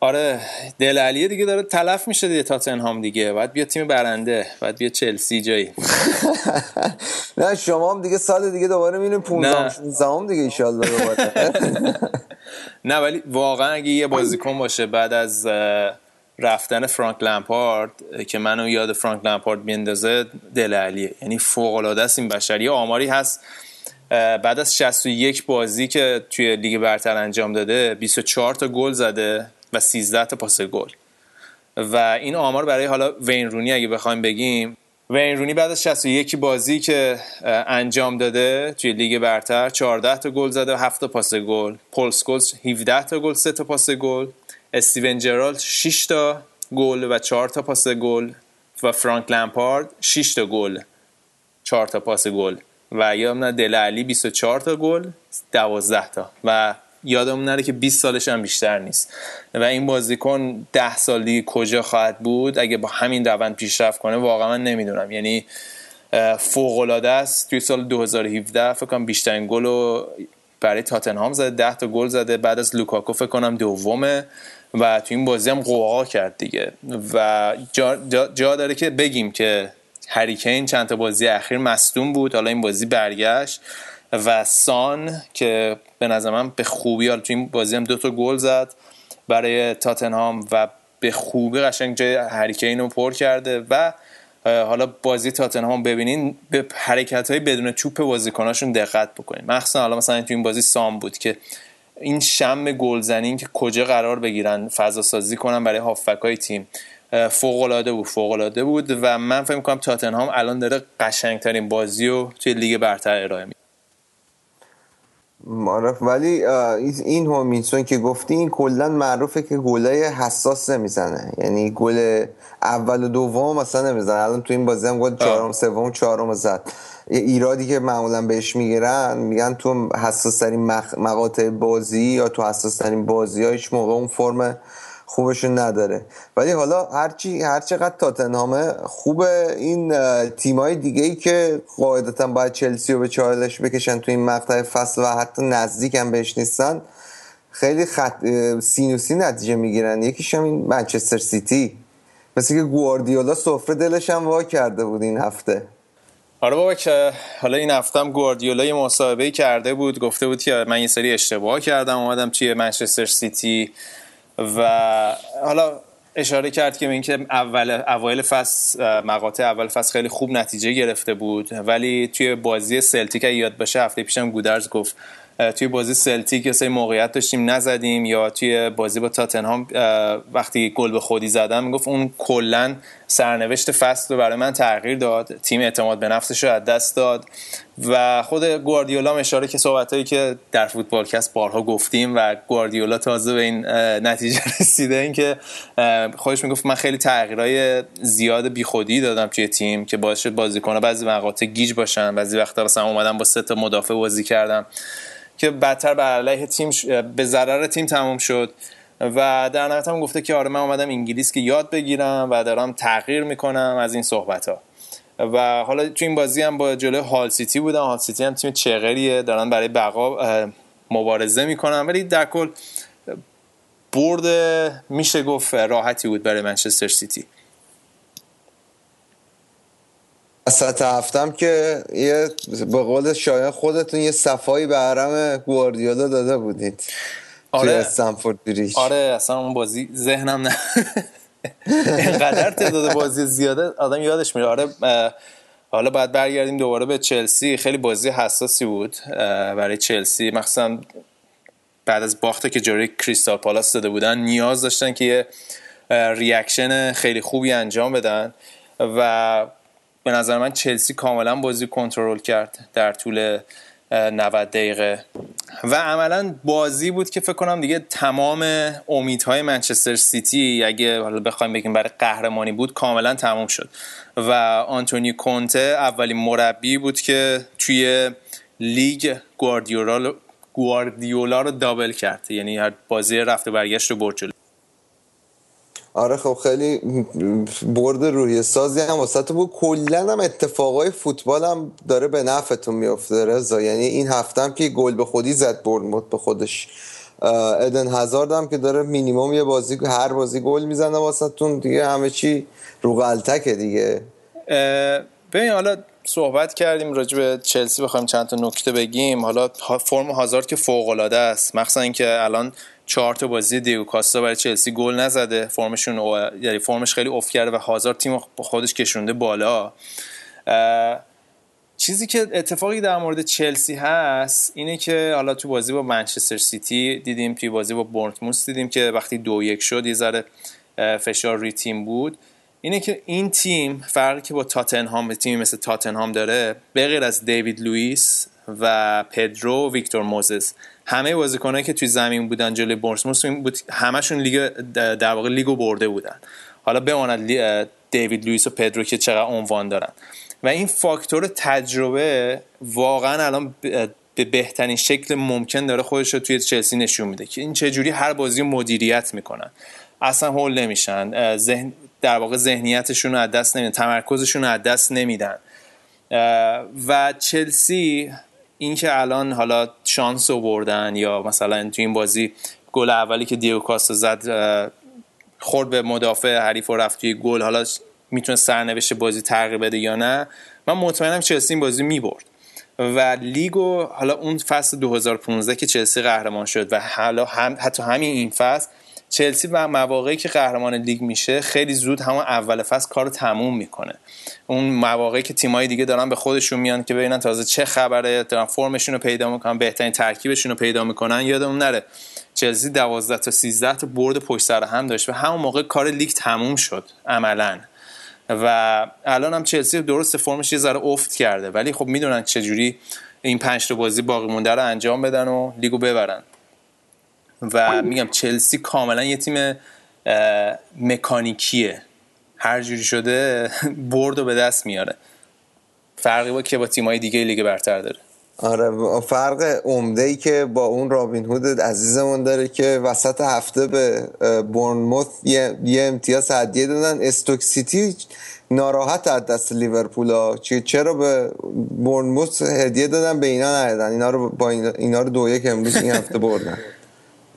Speaker 1: آره دل علیه دیگه داره تلف میشه دیگه تاتنهام دیگه. بعد بیا تیم برنده بعد بیا چلسی جایی.
Speaker 2: نه شما هم دیگه سال دیگه دوباره میرین 15 16 دیگه ان دوباره.
Speaker 1: نه ولی واقعا اگه یه بازیکن باشه بعد از رفتن فرانک لمپارد که منو یاد فرانک لمپارد میندازه دله علیه. یعنی فوق العاده است این بشر یه آماری هست بعد از 61 بازی که توی لیگ برتر انجام داده 24 تا گل زده و 13 تا پاس گل. و این آمار برای حالا وین رونی اگه بخوایم بگیم وین رونی بعد از 61 بازی که انجام داده توی لیگ برتر 14 تا گل زده و 7 تا پاس گل. پل اسکولز 17 تا گل 3 تا پاس گل. استیون جرارد 6 تا گل و 4 تا پاس گل. و فرانک لمپارد 6 تا گل 4 تا پاس گل. و یادم دل علی 24 تا گل 12 تا. و یادمون نره که 20 سالش هم بیشتر نیست. و این بازیکن 10 سال دیگه کجا خواهد بود؟ اگه با همین روند پیشرفت کنه واقعا من نمی‌دونم. یعنی فوق العاده است. توی سال 2017 فکر کنم بیشترین گل رو برای تاتنهام زده 10 تا گل زده. بعد از لوکاکو فکر کنم دومه. و تو این بازی هم قوقا کرد دیگه. و جا, جا, جا داره که بگیم که هریکین چند تا بازی اخیر مصدوم بود. حالا این بازی برگشت و سان که به نظر من به خوبی حالا تو این بازی هم دو تا گل زد برای تاتنهام و به خوبی قشنگ جای هریکین رو پر کرده و حالا بازی تاتنهام ببینین به حرکت های بدون چوب بازیکناشون دقت بکنین. مخصوصا حالا مثلا تو این بازی سام بود که این شم گلزنی که کجا قرار بگیرن فضا سازی کنن برای هافک های تیم. فوق العاده بود فوق العاده بود و من فکر می‌کنم تاتنهام الان داره قشنگترین بازی رو توی لیگ برتر ارائه میده.
Speaker 2: معرف ولی این هومینسون که گفتی این کلا معروفه که گلای حساس نمی‌زنه. یعنی گل اول و دوم مثلا نمی‌زنه. الان تو این بازی هم گل چهارم سوم چهارم زد. ایرادی که معمولا بهش می‌گیرن میگن تو حساس ترین مقاطع بازی یا تو حساس ترین بازی ها هیچ موقع اون فرم خوبشون نداره. ولی حالا هرچی هر چقدر تاتنهامه خوب این تیمای دیگه ای که قاعدتا باید چلسی رو به چالش بکشن تو این مقطع فصل و حتی نزدیک هم بهش نیستن خیلی خط سینوسی نتیجه می‌گیرن. یکیش هم این منچستر سیتی. مثل که گواردیولا سفره دلش هم وا کرده بود این هفته.
Speaker 1: آره بابا که حالا این هفته هم گواردیولا یه مصاحبه کرده بود گفته بود که من یه سری اشتباه کردم اومدم توی منچستر سیتی. و حالا اشاره کرد که اینکه اول اوایل فصل مقاطع اول فصل خیلی خوب نتیجه گرفته بود. ولی توی بازی سلتیک یاد باشه هفته پیشم گودرز گفت توی بازی سلتیک یه سری موقعیت داشتیم نزدیم یا توی بازی با تاتنهام وقتی گل به خودی زدم می‌گفت اون کلا سرنوشت فصل رو برای من تغییر داد. تیم اعتماد به نفسش رو از دست داد. و خود گواردیولا اشاره که صحبتایی که در فوتبالکست بارها گفتیم و گواردیولا تازه به این نتیجه رسیده این که خودش می‌گفت من خیلی تغییرای زیاد بیخودی دادم توی تیم که باعث شد بازیکن‌ها بعضی مقاطع گیج باشن بعضی وقتا مثلا اومدم با سه تا مدافع بازی کردم که بدتر به علیه تیم به ضرر تیم تموم شد. و در نهایت هم گفته که آره من اومدم انگلیس که یاد بگیرم و دارم تغییر می‌کنم از این صحبت ها و حالا تو این بازی هم با جلوی هال سیتی بودم. هال سیتی هم تیم چغریه. دارن برای بقا مبارزه می‌کنن. ولی در کل برد میشه گفت راحتی بود برای منچستر سیتی.
Speaker 2: وسط هفتم که یه به قول شایان خودتون یه صفایی به حرم گواردیولا داده بودید. آره. استنفورد بریج.
Speaker 1: آره اصلا اون بازی ذهنم نه. اینقدر تعداد بازی زیاده آدم یادش میره. آره حالا باید برگردیم دوباره به چلسی. خیلی بازی حساسی بود برای چلسی. مخصوصا بعد از باخته که جوری کریستال پالاس داده بودن نیاز داشتن که یه reaction خیلی خوبی انجام بدن و به نظر من چلسی کاملا بازی کنترل کرد در طول 90 دقیقه. و عملا بازی بود که فکر کنم دیگه تمام امیدهای منچستر سیتی اگه حالا بخوایم بگیم برای قهرمانی بود کاملا تمام شد. و آنتونی کونته اولین مربی بود که توی لیگ گواردیولا گواردیولا رو double کرد. یعنی هر بازی رفته برگشت رو برد
Speaker 2: آره خب خیلی برد روی سازی هم واسه تو بود. کلا هم اتفاقای فوتبال هم داره به نفعتون میفته رضا. یعنی این هفته هم که گل به خودی زد برد به خودش. ادن هزارد هم که داره مینیمم یه بازی هر بازی گل می‌زنه واسهتون. دیگه همه چی رو غلطکه دیگه.
Speaker 1: ببین حالا صحبت کردیم راجع به چلسی بخوایم چند تا نکته بگیم. حالا فرم هازارد که فوق العاده است. مخصوصا اینکه الان چهار تا بازی دیو کاستا برای چلسی گل نزده. فرمشون یعنی فرمش خیلی افت کرده و هازارد تیم خودش کشونده بالا. چیزی که اتفاقی در مورد چلسی هست اینه که حالا تو بازی با منچستر سیتی دیدیم توی بازی با بورنموث دیدیم که وقتی دو یک شد یه ذره فشار روی تیم بود. اینه که این تیم فرقی که با تاتنهام تیمی مثل تاتنهام داره به از دیوید لوئیس و پدرو ویکتور موزس. همه بازیکنایی که توی زمین بودن جلوی بورنموث بود همشون لیگ در واقع لیگو برده بودن. حالا بماند دیوید لوئیس و پدرو که چقدر عنوان دارن. و این فاکتور تجربه واقعا الان به بهترین شکل ممکن داره خودش رو توی چلسی نشون میده که این چجوری هر بازی مدیریت می‌کنن. اصلا هول نمیشن. ذهن در واقع ذهنیتشون رو از دست نمیدن. تمرکزشون رو از دست نمیدن. و چلسی اینکه الان حالا شانس بردن یا مثلا تو این بازی گل اولی که دیو کاستا زد خورد به مدافع حریف و رفت توی گل. حالا می‌تونه سرنوشت بازی تغییر بده یا نه؟ من مطمئنم چلسی این بازی می‌برد. و لیگو حالا اون فصل 2015 که چلسی قهرمان شد و حالا هم حتی همین این فصل چلسی و مواقعی که قهرمان لیگ میشه خیلی زود همون اول فصل کار رو تموم می‌کنه. اون مواقعی که تیمایی دیگه دارن به خودشون میان که ببینن تازه چه خبره دارن فرمشون رو پیدا می‌کنن بهترین ترکیبشون رو پیدا می‌کنن یادمون نره. چلسی 12 تا 13 تا برد پشت سر هم داشت و همون موقع کار لیگ تموم شد عملا. و الان هم چلسی درست فرمش یه ذره افت کرده ولی خب می‌دونن چجوری این پنج تا بازی باقی مونده رو انجام بدن و لیگو ببرن. و میگم چلسی کاملا یه تیم مکانیکیه. هر جوری شده برد و به دست میاره. فرقی با که با تیمای دیگه لیگ برتر داره.
Speaker 2: آره فرق عمده ای که با اون رابین هود عزیزمون داره که وسط هفته به بورنموث یه, یه امتیاز هدیه دادن. استوک سیتی ناراحت از دست لیورپول ها چرا به بورنموث هدیه دادن؟ به اینا ندادن. اینا رو با اینا, رو دو یک امروز این هفته بردن.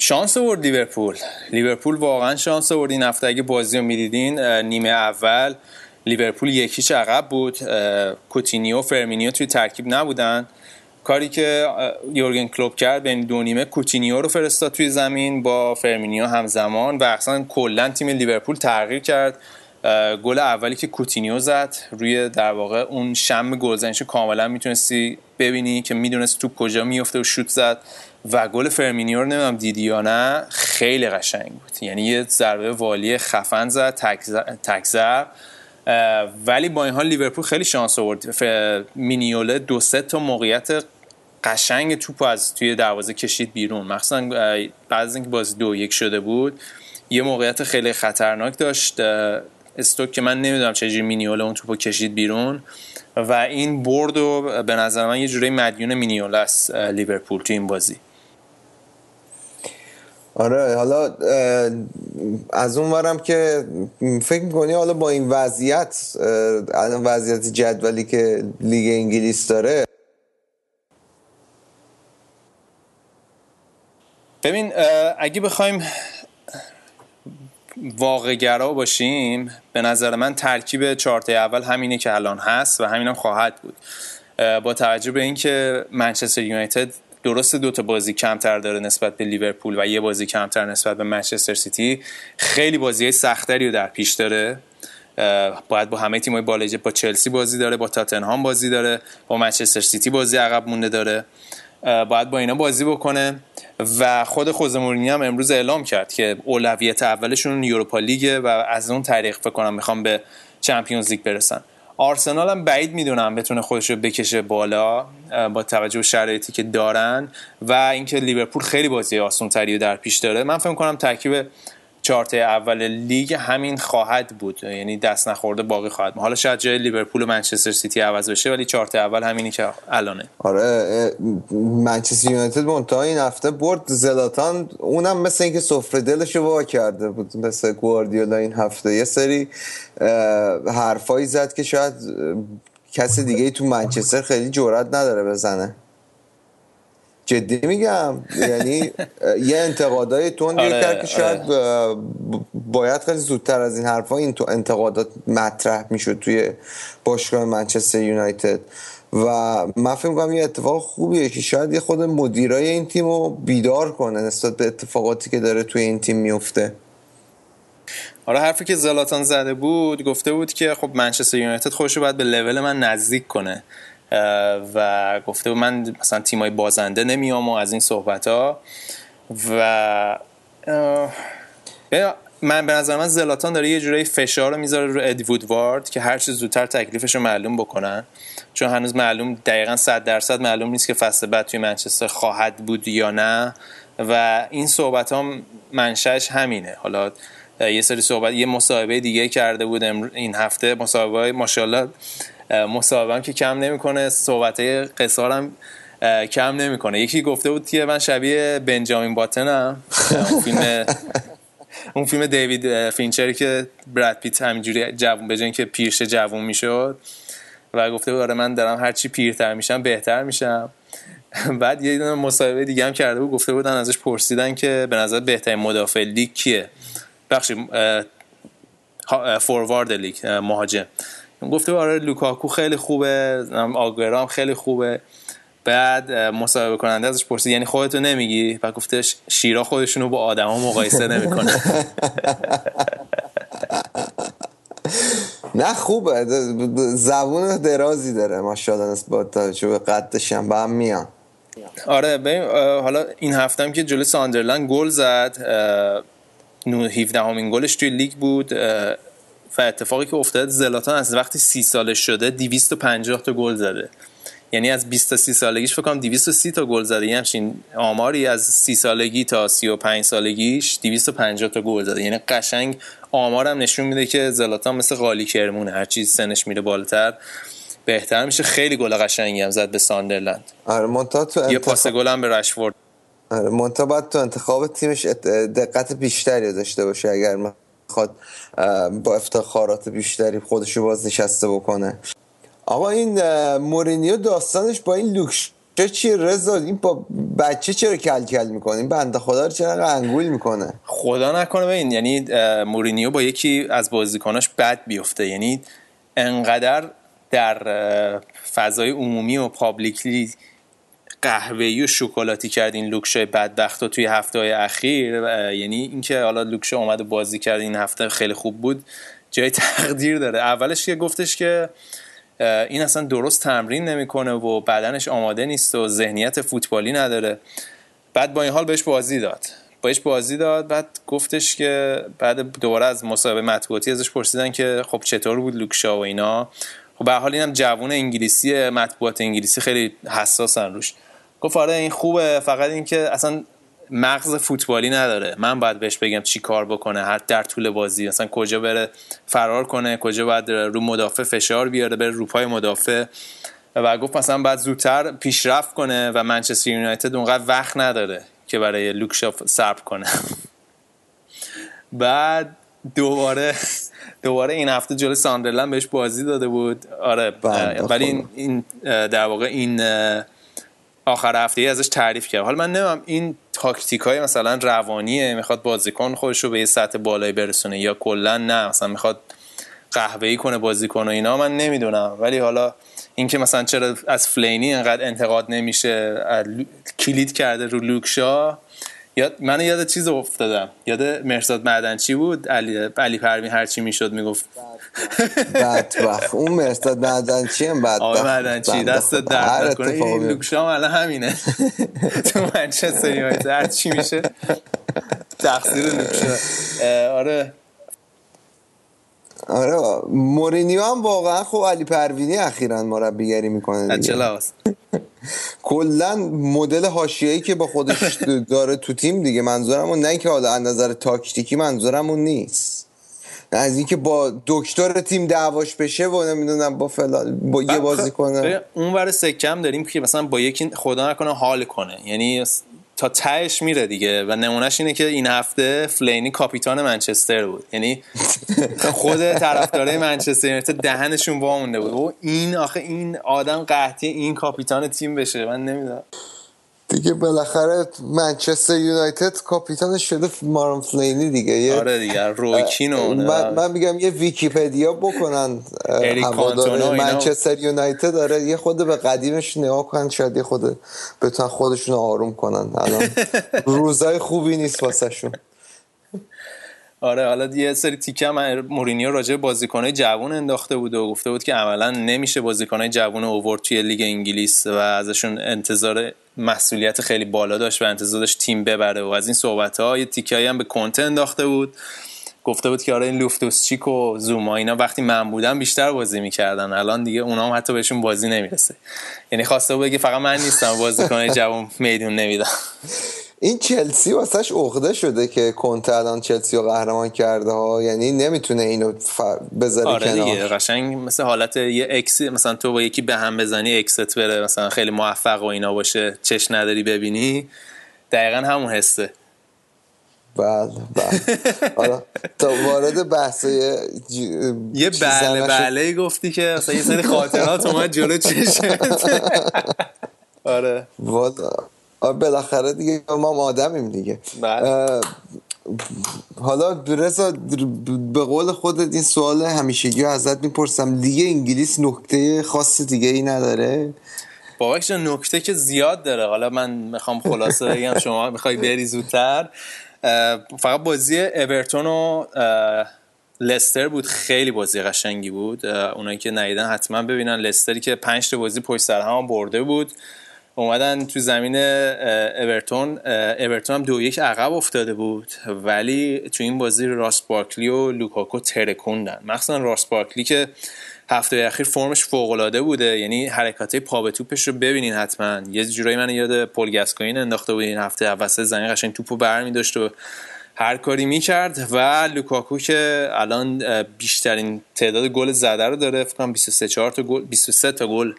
Speaker 1: شانس آورد لیورپول. لیورپول واقعا شانس آورد. این هفته اگه بازی رو می‌دیدین نیمه اول لیورپول یکیش عقب بود. کوتینیو فرمینیو توی ترکیب نبودن. کاری که یورگن کلوپ کرد بین دو نیمه کوتینیو رو فرستاد توی زمین با فرمینیو همزمان و اصلا کلا تیم لیورپول تغییر کرد. گل اولی که کوتینیو زد روی در واقع اون شم گلزنیش کاملا می‌تونستی ببینی که می‌دونست تو کجا میفته و شوت زد. و گل فرمینیو رو نمی‌دونم دیدی یا نه خیلی قشنگ بود. یعنی یه ضربه والی خفن زد تک زد ولی با این حال لیورپول خیلی شانس آورد. مینیوله دو سه تا موقعیت قشنگ توپ از توی دروازه کشید بیرون. مخصوصا بعد از اینکه بازی دو یک شده بود یه موقعیت خیلی خطرناک داشت. استوک که من نمی‌دونم چجوری مینیوله اون توپو کشید بیرون. و این برد و به نظر من یه جوری مدیون مینیوله است لیورپول تو این بازی.
Speaker 2: آره حالا از اون ورم که فکر می‌کنی حالا با این وضعیت الان وضعیت جدولی که لیگ انگلیس داره.
Speaker 1: ببین اگه بخوایم واقعگرا باشیم به نظر من ترکیب چارت اول همینه که الان هست و همینم هم خواهد بود. با توجه به اینکه منچستر یونایتد درست دو تا بازی کمتر داره نسبت به لیورپول و یه بازی کمتر نسبت به منچستر سیتی. خیلی بازی سختری رو در پیش داره. باید با همه تیم‌های بالای با چلسی بازی داره با تاتنهام بازی داره با منچستر سیتی بازی عقب مونده داره. باید با اینا بازی بکنه. و خود خوزه هم امروز اعلام کرد که اولویت اولشون یوروپا لیگه و از اون طریق فکر کنم می‌خوان به چمپیونز لیگ برسن. آرسنال هم بعید می‌دونم بتونه خودش رو بکشه بالا با توجه به شرایطی که دارن. و اینکه لیورپول خیلی بازی آسون تری در پیش داره. من فکر کنم ترکیب چارت اول لیگ همین خواهد بود. یعنی دست نخورده باقی خواهد حالا شاید جای لیورپول و منچستر سیتی عوض بشه ولی چارت اول همینی که الانه.
Speaker 2: آره منچستر یونایتد منتها این هفته برد. زلاتان اونم مثل اینکه سفره دلشو وا کرده بود مثل گواردیولا این هفته. یه سری حرفایی زد که شاید کسی دیگه تو منچستر خیلی جرئت نداره بزنه. جدی میگم. یعنی یه انتقادای تون آره، کرد که شاید آره. باید خیلی زودتر از این حرفا این تو انتقادات مطرح می‌شد توی باشگاه منچستر یونایتد. و من فکر می‌کنم یه اتفاق خوبیه که شاید یه خود مدیرای این تیم رو بیدار کنه نسبت به اتفاقاتی که داره توی این تیم میفته
Speaker 1: آره حرفی که زلاتان زده بود گفته بود که خب منچستر یونایتد خودش باید به لول من نزدیک کنه. و گفته بود من مثلا تیمای بازنده نمیام و از این صحبت ها و من به نظر من زلاتان داره یه جورایی فشار رو می‌ذاره رو ادی وارد که هر چیز زودتر تکلیفش رو معلوم بکنن. چون هنوز معلوم دقیقا 100 درصد معلوم نیست که فصل بعد توی منچستر خواهد بود یا نه. و این صحبت ها منشأش همینه. حالا یه سری صحبت یه مصاحبه دیگه کرده بود این هفته مصاحبه های ماشاءالله مصاحبه که کم نمی‌کنه صحبت قصارم کم نمی‌کنه. یکی گفته بود که من شبیه بنجامین باتنم اون فیلم اون فیلم دیوید فینچری که براد پیت همینجوری جوون به که پیرش جوون می‌شد. و گفته بود آره من دارم هرچی پیرتر میشم بهتر میشم. بعد یه دونه مصاحبه دیگه هم کرده بود. گفته بودن ازش پرسیدن که به نظر بهترین مدافع لیگ کیه؟ بخشی فوروارد لیگ مهاجم. گفته آره لوکاکو خیلی خوبه آگرام خیلی خوبه. بعد مصاحبه کننده ازش پرسید یعنی خودتو نمیگی؟ و گفته شیرا خودشونو با آدما مقایسه نمی‌کنه.
Speaker 2: نه خوبه. زبون درازی داره ماشاءالله نسبت به قدش هم با هم میان.
Speaker 1: آره ببین حالا این هفته هم که جلوی ساندرلند گل زد 17 همین گلش توی لیگ بود و اتفاقی که افتاد زلاتان از وقتی سی سالش شده 250 تا گل زده. یعنی از 20 تا 30 سالگیش فکر کنم 230 تا گل زده. یعنی همچین آماری از 30 سالگی تا 35 سالگیش 250 تا گل زده. یعنی قشنگ آمارم نشون میده که زلاتان مثل قالی کرمونه. هر چیز سنش میره بالاتر بهتر میشه. خیلی گل قشنگی هم زد به ساندرلند.
Speaker 2: آره مونتا تو
Speaker 1: انتخاب... یه پاس گل هم به رشفورد.
Speaker 2: آره مونتا باید تو انتخاب تیمش دقت بیشتری داشته باشه اگر می‌خواد با افتخارات بیشتری خودشو باز نشسته بکنه. آقا این مورینیو داستانش با این لوکش چی رضا این با بچه چرا کل کل می‌کنه؟ این بنده خدا رو چرا انگول می‌کنه؟
Speaker 1: خدا نکنه ببین یعنی مورینیو با یکی از بازیکناش بد بیفته. یعنی انقدر در فضای عمومی و پابلیکلی قهوه‌ای و شکلاتی کرد این لوکشای بدبخت توی هفته های اخیر یعنی اینکه حالا لوکشا اومد بازی کرد این هفته خیلی خوب بود. جای تقدیر داره. اولش که گفتش که این اصلا درست تمرین نمی‌کنه و بدنش آماده نیست و ذهنیت فوتبالی نداره. بعد با این حال بهش بازی داد. بهش بازی داد بعد گفتش که بعد دوباره از مصاحبه مطبوعاتی ازش پرسیدن که خب چطور بود لوکشا و اینا. خب به حال اینم جوون انگلیسی مطبوعات انگلیسی خیلی حساسن روش. گفت آره این خوبه. فقط اینکه اصلا مغز فوتبالی نداره. من باید بهش بگم چی کار بکنه هر در طول بازی. مثلا کجا بره فرار کنه کجا باید رو مدافع فشار بیاره بره رو پای مدافع. و گفت مثلا باید زودتر پیشرفت کنه و منچستر یونایتد اونقدر وقت نداره که برای لوک شاو صبر کنه. بعد دوباره دوباره این هفته جلوی ساندرلند بهش بازی داده بود. آره بله، ولی این, این در واقع این آخر هفته ای ازش تعریف کرد حالا من نمی‌دونم این تاکتیک های مثلا روانیه می‌خواد بازیکن خودش رو به یه سطح بالایی برسونه یا کلا نه مثلا می‌خواد قهوه ای کنه بازیکن و اینا من نمی‌دونم. ولی حالا اینکه مثلا چرا از فلینی انقدر انتقاد نمیشه کلید کرده رو لوکشا یاد من یاد چیز افتادم. یاد مرساد معدنچی بود. علی علی پروین هر چی می‌شد می‌گفت.
Speaker 2: بدبخت. اون مرساد معدنچی هم بدبخت.
Speaker 1: آقا معدنچی دست درد کنه این لوکشام الان همینه. تو منچستر یونایتد. هر چی میشه تقصیر لوکشا آره.
Speaker 2: آره مورینیو هم واقعا خب علی پروینی اخیرا مربیگری می‌کنه
Speaker 1: چه
Speaker 2: کلا مدل حاشیه‌ای که با خودش داره تو تیم دیگه. منظورم اون نه که حالا از نظر تاکتیکی منظورم اون نیست. از اینکه با دکتر تیم دعواش بشه و نمی‌دونم با فلان با یه بازی کنه.
Speaker 1: اون ور سکم داریم که مثلا با یکی خدا نکنه حال کنه. یعنی تا تهش میره دیگه و نمونهش اینه که این هفته فلینی کاپیتان منچستر بود. یعنی خود طرفدارای منچستر یونایتد دهنشون وا مونده بود. و این آخه این آدم قحطی این کاپیتان تیم بشه. من نمی‌دونم.
Speaker 2: دیگه بالاخره منچستر یونایتد کاپیتانش شده مارون فلینی دیگه.
Speaker 1: یه آره دیگه رویکین
Speaker 2: من, من میگم یه ویکیپدیا بکنن منچستر یونایتد. داره یه خود به قدیمش نگاه کنن شاید یه خود بتونن خودشون آروم کنن. الان روزای خوبی نیست واسه شون
Speaker 1: آره حالا یه سری تیکه هم مورینیو راجع بازیکنای جوان انداخته بود و گفته بود که عملا نمیشه بازیکنای جوان اوورد توی لیگ انگلیس و ازشون انتظار مسئولیت خیلی بالا داشت و انتظار داشت تیم ببره. و از این صحبت ها یه هم به کنته انداخته بود. گفته بود که آره این لوفتوس چیک و زوما اینا وقتی من بودم بیشتر بازی می‌کردن. الان دیگه اونا هم حتی بهشون بازی نمی‌رسه. یعنی خواسته بود بگه فقط من نیستم بازیکنای جوان میدون نمیدم
Speaker 2: این چلسی واسهش عقده شده که کونته الان چلسی رو قهرمان کرده ها. یعنی نمی‌تونه اینو ف... بذاره
Speaker 1: آره کنار. دیگه قشنگ مثل حالت یه ex مثلا تو با یکی به هم بزنی ex ت بره مثلا خیلی موفق و اینا باشه چش نداری ببینی. دقیقا همون حسه.
Speaker 2: بله بله. حالا تا وارد بحث
Speaker 1: یه بله بله گفتی که مثلا یه سری خاطرات اومد جلو چشمت آره.
Speaker 2: بالاخره دیگه ما آدمیم دیگه. بله. حالا رضا به قول خودت این سوال همیشگی ازت می‌پرسم. دیگه انگلیس نکته خاص دیگه ای نداره؟
Speaker 1: بابک نکته که زیاد داره. حالا من می‌خوام خلاصه بگم شما می‌خوای بری زودتر. فقط بازی اورتون و لستر بود. خیلی بازی قشنگی بود. اونایی که ندیدن حتما ببینن. لستری که پنج تا بازی پشت سر هم برده بود. اومدن تو زمین اورتون. اورتون هم دو یک عقب افتاده بود. ولی تو این بازی راس بارکلی و لوکاکو ترکوندن. مخصوصا راس بارکلی که هفته اخیر فرمش فوق العاده بوده. یعنی حرکات پا به توپش رو ببینین حتما. یه جورایی من یاد پل گاسکوین انداخته بود این هفته وسط زمین قشنگ توپو برمی داشت و هر کاری می‌کرد و لوکاکو که الان بیشترین تعداد گل زده رو داره. فکر کنم 23 4 تا گل 23 تا گل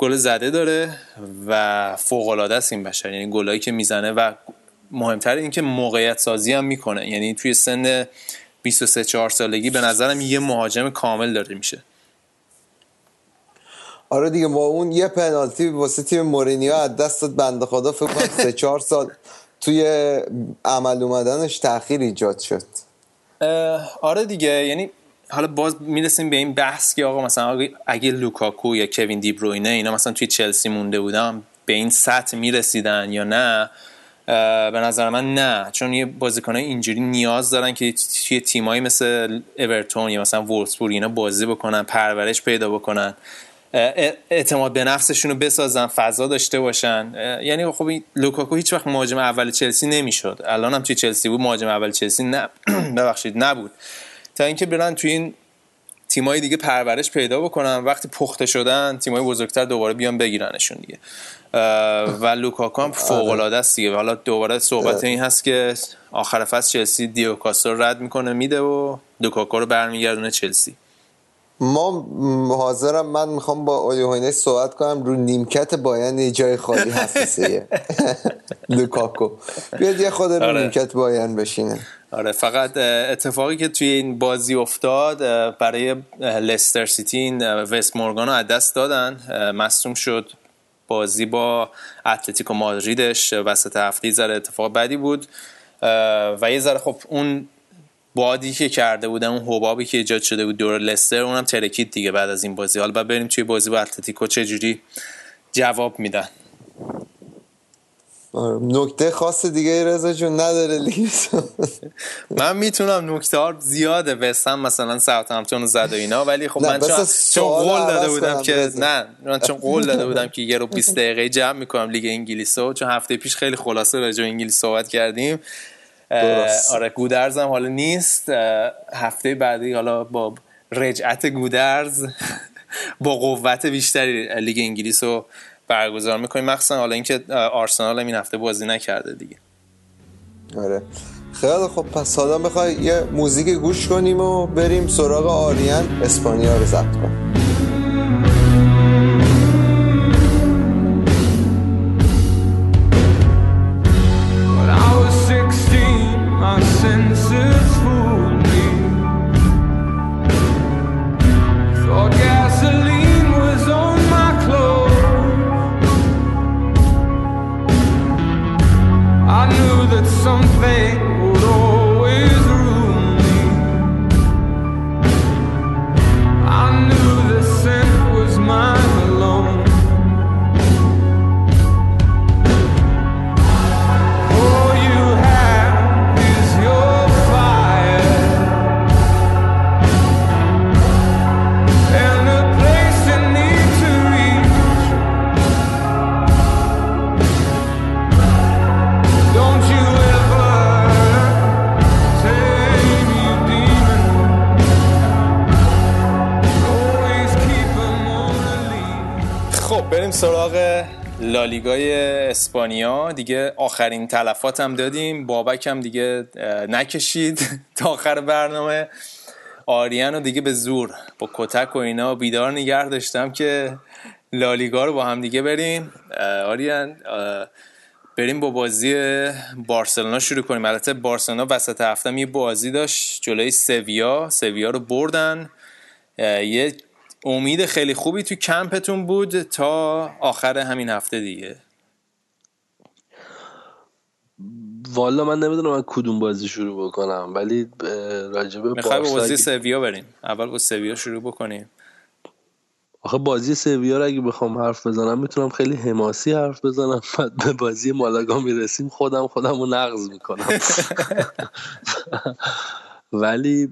Speaker 1: گل زده داره و فوق العاده است این بشر. یعنی گلایی که می‌زنه و مهمتر این که موقعیت سازی هم می‌کنه. یعنی توی سن 23 4 سالگی به نظرم یه مهاجم کامل داره میشه.
Speaker 2: آره دیگه با اون یه پنالتی واسه تیم مورینیو از دست بنده خدا فکر کنم 3 4 سال توی عمل اومدنش تاخیر ایجاد شد.
Speaker 1: آره دیگه. یعنی حالا باز می‌رسیم به این بحث که آقا مثلا اگه لوکاکو یا کوین دیبروینه اینا مثلا توی چلسی مونده بودن به این سطح می‌رسیدن یا نه؟ به نظر من نه. چون یه بازیکن اینجوری نیاز دارن که توی تیمایی مثل اورتون یا مثلا وولفسبورگ اینا بازی بکنن پرورش پیدا بکنن. اعتماد به نفسشون رو بسازن فضا داشته باشن. یعنی خب لوکاکو هیچ وقت مهاجم اول چلسی نمی‌شد. الان هم توی چلسی بود مهاجم اول چلسی نه ببخشید نبود. تا اینکه برن توی این تیمای دیگه پرورش پیدا بکنن. وقتی پخته شدن تیمای بزرگتر دوباره بیان بگیرنشون دیگه. و لوکاکو هم فوق العاده است دیگه. حالا دوباره صحبت این هست که آخر فصل چلسی دیگو رو رد می‌کنه میده و لوکاکو رو برمیگردونه چلسی.
Speaker 2: ما حاضرم من می‌خوام با اولیوهینه صحبت کنم رو نیمکت باین جای خالی هستیه لوکاکو. بیاد یه خود رو آره. نیمکت باین بشینه.
Speaker 1: آره فقط اتفاقی که توی این بازی افتاد برای لستر سیتی این وست مورگان رو دست دادن مصوم شد. بازی با اتلتیکو مادریدش وسط هفته ذره اتفاق بدی بود و یه ذره خب اون بادی که کرده بودن اون حبابی که ایجاد شده بود دور لستر اونم ترکید دیگه بعد از این بازی. حالا بریم توی بازی با اتلتیکو چه جوری جواب میدن.
Speaker 2: آره، نکته خاص دیگه رضا جون نداره لیز
Speaker 1: من می‌تونم نکته ها زیاده بسم مثلا ساوت همتون زد و اینا ولی خب من چون, چون قول داده بودم که نه من چون قول داده بودم که یه رو 20 دقیقه جمع می‌کنم لیگ انگلیس رو چون هفته پیش خیلی خلاصه راجع انگلیس صحبت کردیم. آره گودرز هم حالا نیست. هفته بعدی حالا با رجعت گودرز با قوت بیشتری لیگ انگلیس رو برگزار می‌کنیم. مخصوصا حالا اینکه آرسنال این هفته بازی نکرده دیگه.
Speaker 2: آره. خیلی خب پس حالا می‌خوای یه موزیک گوش کنیم و بریم سراغ آریان اسپانیا رو ضبط کنیم.
Speaker 1: دیگه آخرین تلفات هم دادیم. بابک هم دیگه نکشید تا آخر برنامه. آریان رو دیگه به زور با کتک و اینا بیدار نگه داشتم که لالیگا رو با هم دیگه بریم. آریان بریم با بازی بارسلونا شروع کنیم. البته بارسلونا وسط هفته یه بازی داشت جلوی سویا. سویا رو بردن. یه امید خیلی خوبی تو کمپتون بود تا آخر همین هفته دیگه.
Speaker 5: والا من نمی‌دونم من کدوم بازی شروع بکنم ولی راجبه
Speaker 1: می‌خوای با بازی سویا بریم. اول با سویا شروع بکنیم.
Speaker 5: آخه بازی سویا رو اگه بخوام حرف بزنم می‌تونم خیلی حماسی حرف بزنم بعد به بازی مالاگا می‌رسیم خودم خودم رو نقض می‌کنم. ولی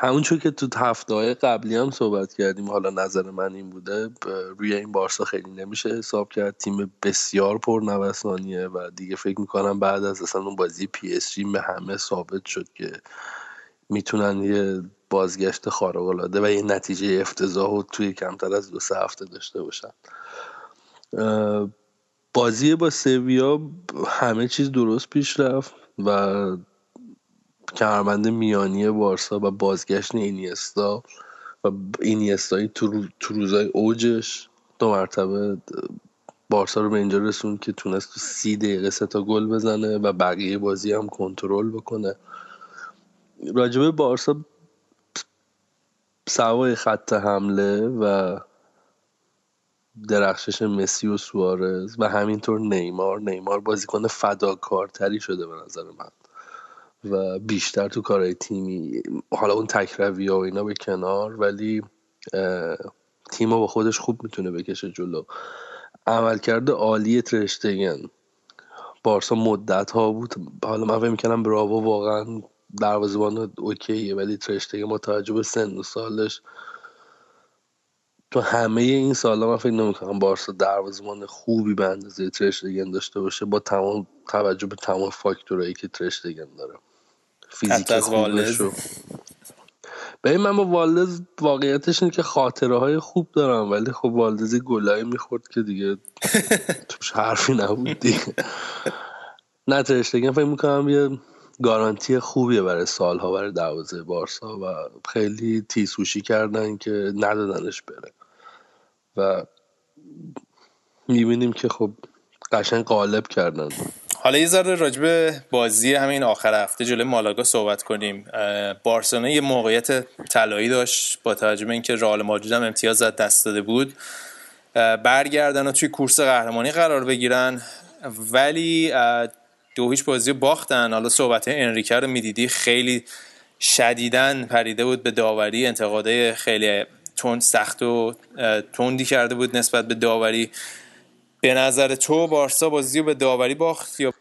Speaker 5: همونچون که تو هفته های قبلی هم صحبت کردیم حالا نظر من این بوده روی این بارسا خیلی نمیشه حساب کرد. تیم بسیار پرنوسانیه و دیگه فکر می‌کنم بعد از اصلا اون بازی پی اس جی به همه ثابت شد که می‌تونن یه بازگشت خارق العاده و یه نتیجه افتضاح و توی کمتر از دو سه هفته داشته باشن. بازی با سویا همه چیز درست پیش رفت و کمربند میانی بارسا و بازگشت اینیستا و اینیستایی تو, تو روزای اوجش دو مرتبه بارسا رو به اینجا رسون که تونست تو سی دقیقه سه تا گل بزنه و بقیه بازی هم کنترل بکنه. راجبه بارسا سوای خط حمله و درخشش مسی و سوارز و همینطور نیمار. نیمار بازیکن فداکارتری شده به نظر من. و بیشتر تو کارهای تیمی حالا اون تکروی و اینا به کنار ولی تیم با خودش خوب می‌تونه بکشه جلو. عملکرد عالی ترشتگن. بارسا مدت ها بود. حالا من فکر می‌کنم براوو واقعا دروازه‌بان اوکیه ولی ترشتگن با توجه به سن و سالش تو همه این سالا من فکر نمی‌کنم بارسا دروازه‌بان خوبی به اندازه ترشتگن داشته باشه با تمام توجه به تمام فاکتورایی که ترشتگن داره. فیزیک خوبش ببین من با والدز واقعیتش اینه که خاطره های خوب دارم ولی خب والدز گلایی می‌خورد که دیگه توش حرفی نبود دیگه. نه ترشتگن فکر می‌کنم یه گارانتی خوبیه برای سالها برای دروازه بارسا و خیلی تیسوشی کردن که ندادنش بره. و می‌بینیم که خب قشنگ قالب کردن.
Speaker 1: حالا یه ذره راجبه بازی همین آخر هفته جلوی مالاگا صحبت کنیم. بارسلونا یه موقعیت طلایی داشت با توجه به اینکه رئال مادرید هم امتیاز از دست داده بود. برگردن و توی کورس قهرمانی قرار بگیرن. ولی دو هیچ بازی باختن. حالا صحبت انریکه رو می‌دیدی. خیلی شدیدن پریده بود به داوری. انتقاده خیلی تند سخت و تندی کرده بود نسبت به داوری. به نظر تو بارسا بازی به داوری باخت یا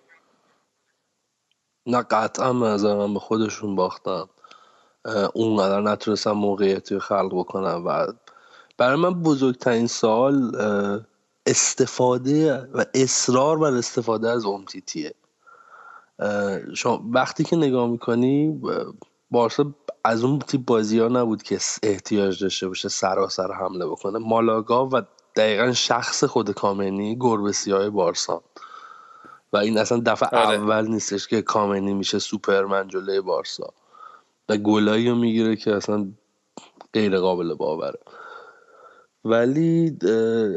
Speaker 5: نه قطعا نظر من به خودشون باختن. اونقدر نتونستم موقعیتی خلق بکنم و برای من بزرگترین سوال استفاده و اصرار بر استفاده از امتیتیه شما وقتی که نگاه می‌کنی بارسا از اون تیپ بازی ها نبود که احتیاج داشته باشه سراسر حمله بکنه. مالاگا و دقیقا شخص خود کامنی گربسی های بارسا. و این اصلا دفعه آره. اول نیستش که کامنی میشه سوپرمن جلوی بارسا. و گلایی رو می‌گیره که اصلا غیر قابل باوره. ولی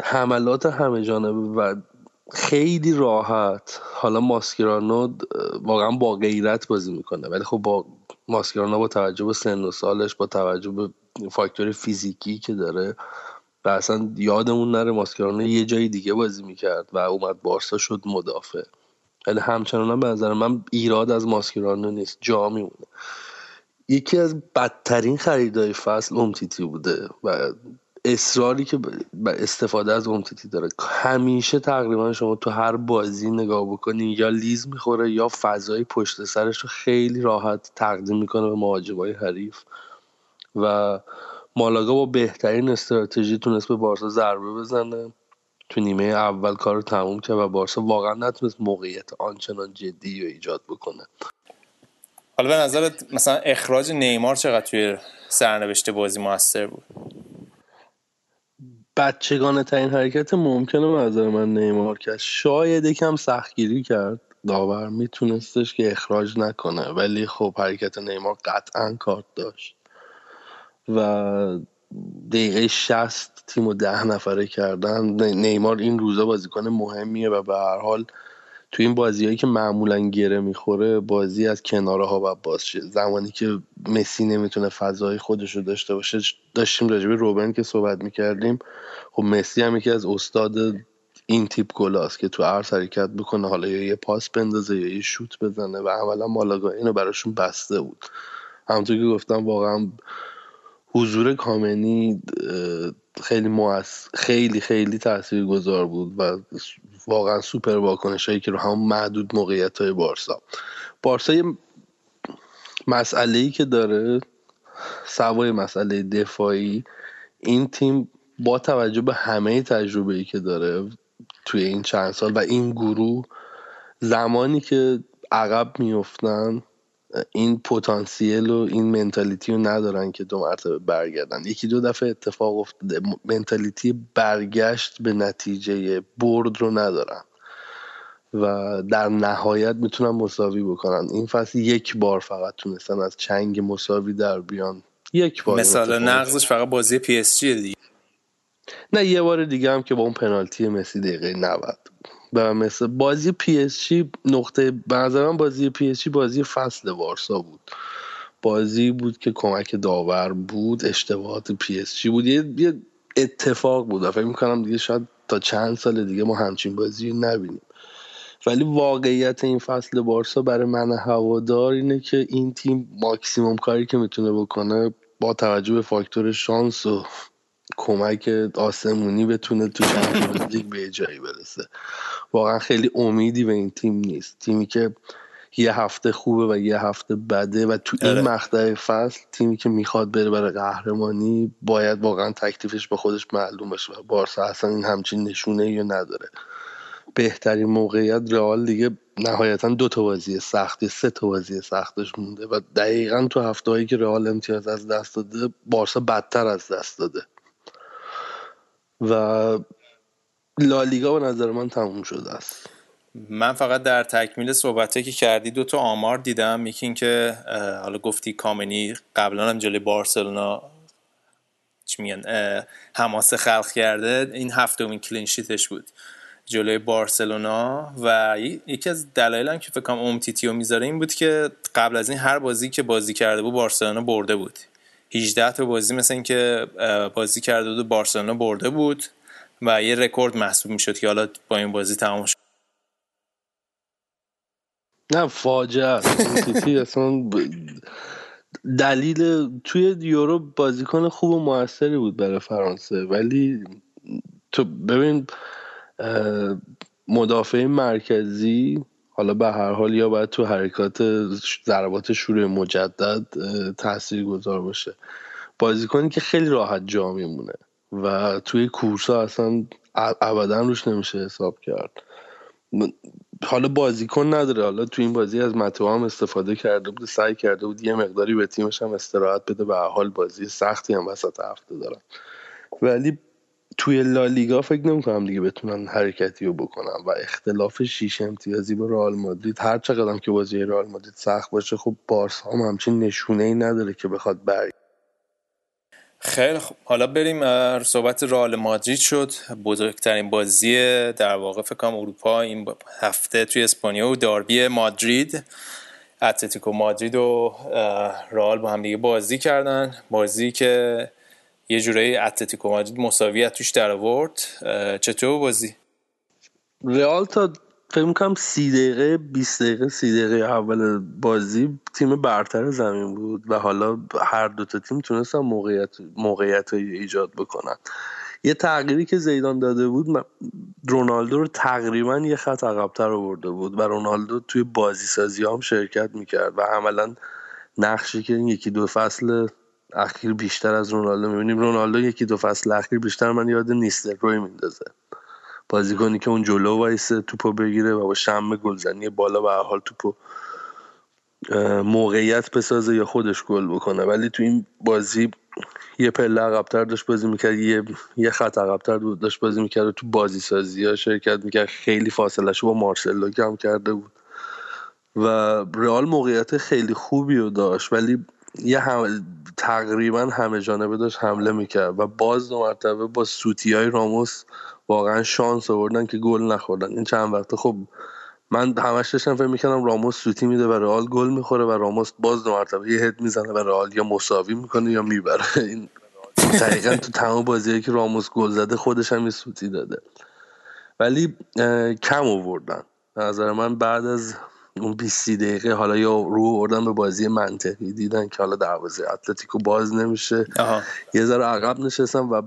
Speaker 5: حملات همه جانبه و خیلی راحت. حالا ماسکرانو واقعا با غیرت بازی می‌کنه. ولی خب با ماسکرانو با توجه به سن و سالش با توجه به فاکتور فیزیکی که داره و اصلا یادمون نره ماسکرانو یه جای دیگه بازی می‌کرد و اومد بارسا شد مدافع. ولی همچنان به نظر من ایراد از ماسکرانو نیست جا میمونه. یکی از بدترین خریدهای فصل امتیتی بوده و اصراری که استفاده از امتیتی داره. همیشه تقریبا شما تو هر بازی نگاه بکنی یا لیز می‌خوره یا فضای پشت سرش رو خیلی راحت تقدیم می‌کنه به مهاجمای حریف. و مالاگا با بهترین استراتژی تونست به بارسا ضربه بزنه. تو نیمه اول کار رو تموم کرد و بارسا واقعا نتونست موقعیت آنچنان جدی رو ایجاد بکنه.
Speaker 1: حالا به نظرت مثلا اخراج نیمار چقدر توی سرنوشت بازی موثر بود؟
Speaker 5: بچگانه ترین حرکت ممکنه به نظر من نیمار کرد. شاید یکم سختگیری کرد. داور میتونستش که اخراج نکنه ولی خب حرکت نیمار قطعا کارت داشت. و دقیقه شست تیم و ده نفره کردن. نیمار این روزا بازیکن مهمیه و به هر حال تو این بازیهایی که معمولا گره می‌خوره بازی از کناره ها و باز زمانی که مسی نمی‌تونه فضای خودش رو داشته باشه داشتیم راجبه روبن که صحبت می‌کردیم. خب مسی هم یکی از استاد این تیپ گلاست که تو عرض حرکت بکنه حالا یا یه پاس بندازه یا یه شوت بزنه و عملا مالاگا اینو براشون بسته بود. همونطور که گفتم واقعا حضور کامنی خیلی مؤس... خیلی خیلی تأثیر گذار بود و واقعا سوپر واکنش هایی که رو همون محدود موقعیت های بارسا. بارسا یه مسئله ای که داره سوای مسئله دفاعی این تیم با توجه به همه تجربه ای که داره توی این چند سال و این گروه زمانی که عقب میفتن این پتانسیل و این mentality رو ندارن که دو مرتبه برگردن. یکی دو دفعه اتفاق افتاده mentality برگشت به نتیجه برد رو ندارن و در نهایت می‌تونن مساوی بکنن. این فصل یک بار فقط تونستن از چنگ مساوی در بیان. یک بار
Speaker 1: مثال نقضش فقط بازی پی اس جی دیگه.
Speaker 5: نه یه بار دیگه هم که با اون پنالتی مسی دقیقه 90 و مثل بازی پی اس جی نقطه به بازی پی اس جی بازی فصل بارسا بود. بازی بود که کمک داور بود اشتباهات پی اس جی بود. یه, اتفاق بود. فکر می‌کنم دیگه شاید تا چند سال دیگه ما همچین بازی نبینیم. ولی واقعیت این فصل بارسا برای من هوادار اینه که این تیم ماکسیموم کاری که می‌تونه بکنه با توجه به فاکتور شانس و کمک آسمونی بتونه تو چمپیونز لیگ به جایی برسه. واقعا خیلی امیدی به این تیم نیست. تیمی که یه هفته خوبه و یه هفته بده و تو این آره. مقطع فصل تیمی که می‌خواد بره برای قهرمانی باید واقعا تکلیفش به خودش معلوم بشه و بارسا اصلا این همچین نشونه یا نداره. بهترین موقعیت رئال دیگه نهایتا دو تا بازی سختی سه تا بازی سختش مونده و دقیقا تو هفته هایی که رئال امتیاز از دست داده بارسا بدتر از دست داده. و لالیگا به نظر من تموم شده است.
Speaker 1: من فقط در تکمیل صحبته که کردی دو تا آمار دیدم. یکی این که حالا گفتی کامنی قبلا هم جلوی بارسلونا چی میگن حماسه خلق کرده. این هفتمین clean sheet ش بود. جلوی بارسلونا و یکی از دلایل هم که فکر کنم اومتیتی رو می‌ذاره این بود که قبل از این هر بازی که بازی کرده بود بارسلونا برده بود. 18 تا بازی مثل اینکه بازی کرده بود بارسلونا برده بود و یه رکورد محسوب می‌شد که حالا با این بازی تمام شد.
Speaker 5: نه فاجعه اصلا دلیل توی یورو بازیکن خوب و موثری بود برای فرانسه. ولی تو ببین مدافع مرکزی حالا به هر حال یا باید تو حرکات ضربات شروع مجدد تاثیر گذار باشه. بازیکنی که خیلی راحت جا میمونه و توی کورسا اصلا ابدا روش نمیشه حساب کرد. حالا بازیکن نداره. حالا تو این بازی از متو هم استفاده کرده بود سعی کرده بود یه مقداری به تیمش هم استراحت بده. به حال بازی سختی هم وسط هفته دارن. ولی توی لالیگا فکر نمی‌کنم دیگه بتونن حرکتی رو بکنم و اختلاف شیش امتیازی با رئال مادرید هر چقدر که بازی رئال مادرید سخت باشه خب بارسا هم همچین نشونه ای نداره که بخواد برگ
Speaker 1: خیلی خب. حالا بریم صحبت رئال مادرید شد. بزرگترین بازی در واقع فکر کنم اروپا این هفته توی اسپانیا و داربی مادرید. اتلتیکو مادرید و رئال با هم دیگه بازی کردن. بازی که یه جورایی اتلتیکو مادرید مساویت توش در آورد. چطور بازی؟
Speaker 5: رئال تا فکر می‌کنم سی دقیقه 20 دقیقه سی دقیقه اول بازی تیم برتر زمین بود و حالا هر دو تا تیم تونستن موقعیت موقعیت ایجاد بکنن. یه تغییری که زیدان داده بود رونالدو رو تقریبا یه خط عقبتر آورده بود و رونالدو توی بازی سازی هم شرکت می‌کرد و عملا نقشی که یکی دو فصل اخیر بیشتر از رونالدو. می‌بینیم رونالدو یکی دو فصل اخیر بیشتر من یاد نیستر روی میندازه. بازیکنی که اون جلو وایسه توپو بگیره و با شم گلزنی بالا به حال توپو موقعیت بسازه یا خودش گل بکنه. ولی تو این بازی یه پله عقبتر داشت بازی می‌کرد یه یه خط عقبتر داشت بازی می‌کرد و تو بازی سازی ها شرکت می‌کرد. خیلی فاصله با مارسلو کم کرده بود. و رئال موقعیت خیلی خوبی رو داشت. ولی یه هم... تقریبا همه جانبه داشت حمله می‌کرد و باز دو مرتبه با سوتی های راموس واقعا شانس آوردن که گل نخوردن. این چند وقته خب من همش داشتم فکر می‌کنم راموس سوتی میده و رئال گل می‌خوره و راموس باز دو مرتبه یه هد می‌زنه و رئال یا مساوی می‌کنه یا می‌بره. این دقیقا تو تمام بازی که راموس گل زده خودش هم سوتی داده. ولی کم آوردن. نظر من بعد از اون 20 دقیقه حالا یا رو آوردن به بازی منطقی دیدن که حالا دروازه اتلتیکو باز نمیشه. یه ذره عقب نشستم و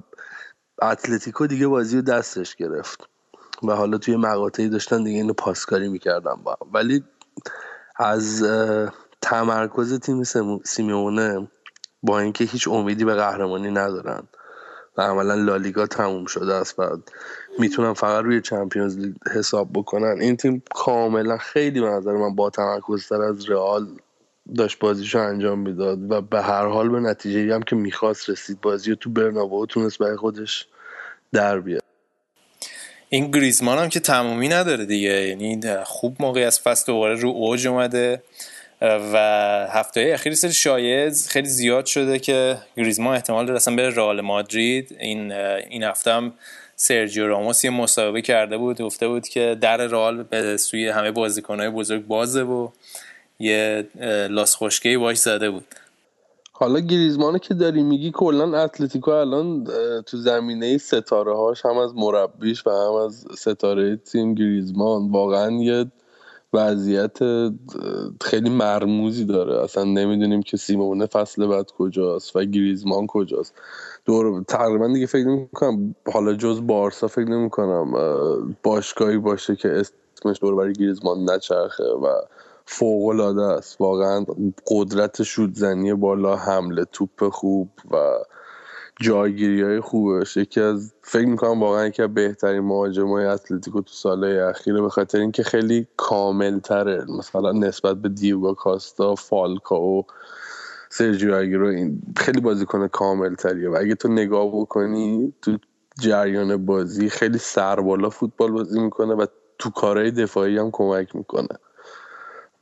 Speaker 5: اتلتیکو دیگه بازی رو دستش گرفت. و حالا توی مقاطعی داشتن دیگه اینو پاسکاری می‌کردن با ولی از تمرکز تیم سیمیونه با اینکه هیچ امیدی به قهرمانی ندارن و عملا لالیگا تموم شده است و می‌تونن فقط روی چمپیونز لیگ حساب بکنن. این تیم کاملا خیلی به نظر من با تمرکزتر از رئال داشت بازیشو انجام می‌داد و به هر حال به نتیجه هم که می‌خواست رسید بازی تو برنابو تونست برای خودش در بیاد
Speaker 1: این گریزمان هم که تمومی نداره دیگه. یعنی خوب موقعی از فصل دوباره رو اوج اومده. و هفته اخیر سری شاید خیلی زیاد شده که گریزمان احتمال داره اصلا بره رئال مادرید. این این هفته هم سرجیو راموس یه مصاحبه کرده بود گفته بود که در رئال به سوی همه بازیکنهای بزرگ بازه و یه لاس خشکه‌ای باش زده بود.
Speaker 5: حالا گریزمانو که داری میگی کلا اتلتیکو الان تو زمینه ستاره هاش هم از مربیش و هم از ستاره تیم گریزمان واقعا یه وضعیت خیلی مرموزی داره. اصلا نمی‌دونیم که سیمونه فصل بعد کجاست و گریزمان کجاست. دور تقریبا دیگه فکر نمی‌کنم. حالا جز بارسا فکر نمی‌کنم باشگاهی باشه که اسمش دور برای گریزمان نچرخه و فوق العاده است. واقعا قدرت شودزنی بالا حمله توپ خوب و جایگیری های خوبش یکی از فکر می‌کنم واقعا یکی از بهترین مهاجم های اتلتیکو تو سالهای اخیره به خاطر اینکه خیلی کامل تره مثلا نسبت به دیوگا کاستا فالکا و سرجیو اگرو این خیلی بازیکن کامل تریه و اگه تو نگاه بکنی تو جریان بازی خیلی سربالا فوتبال بازی می‌کنه و تو کارهای دفاعی هم کمک می‌کنه.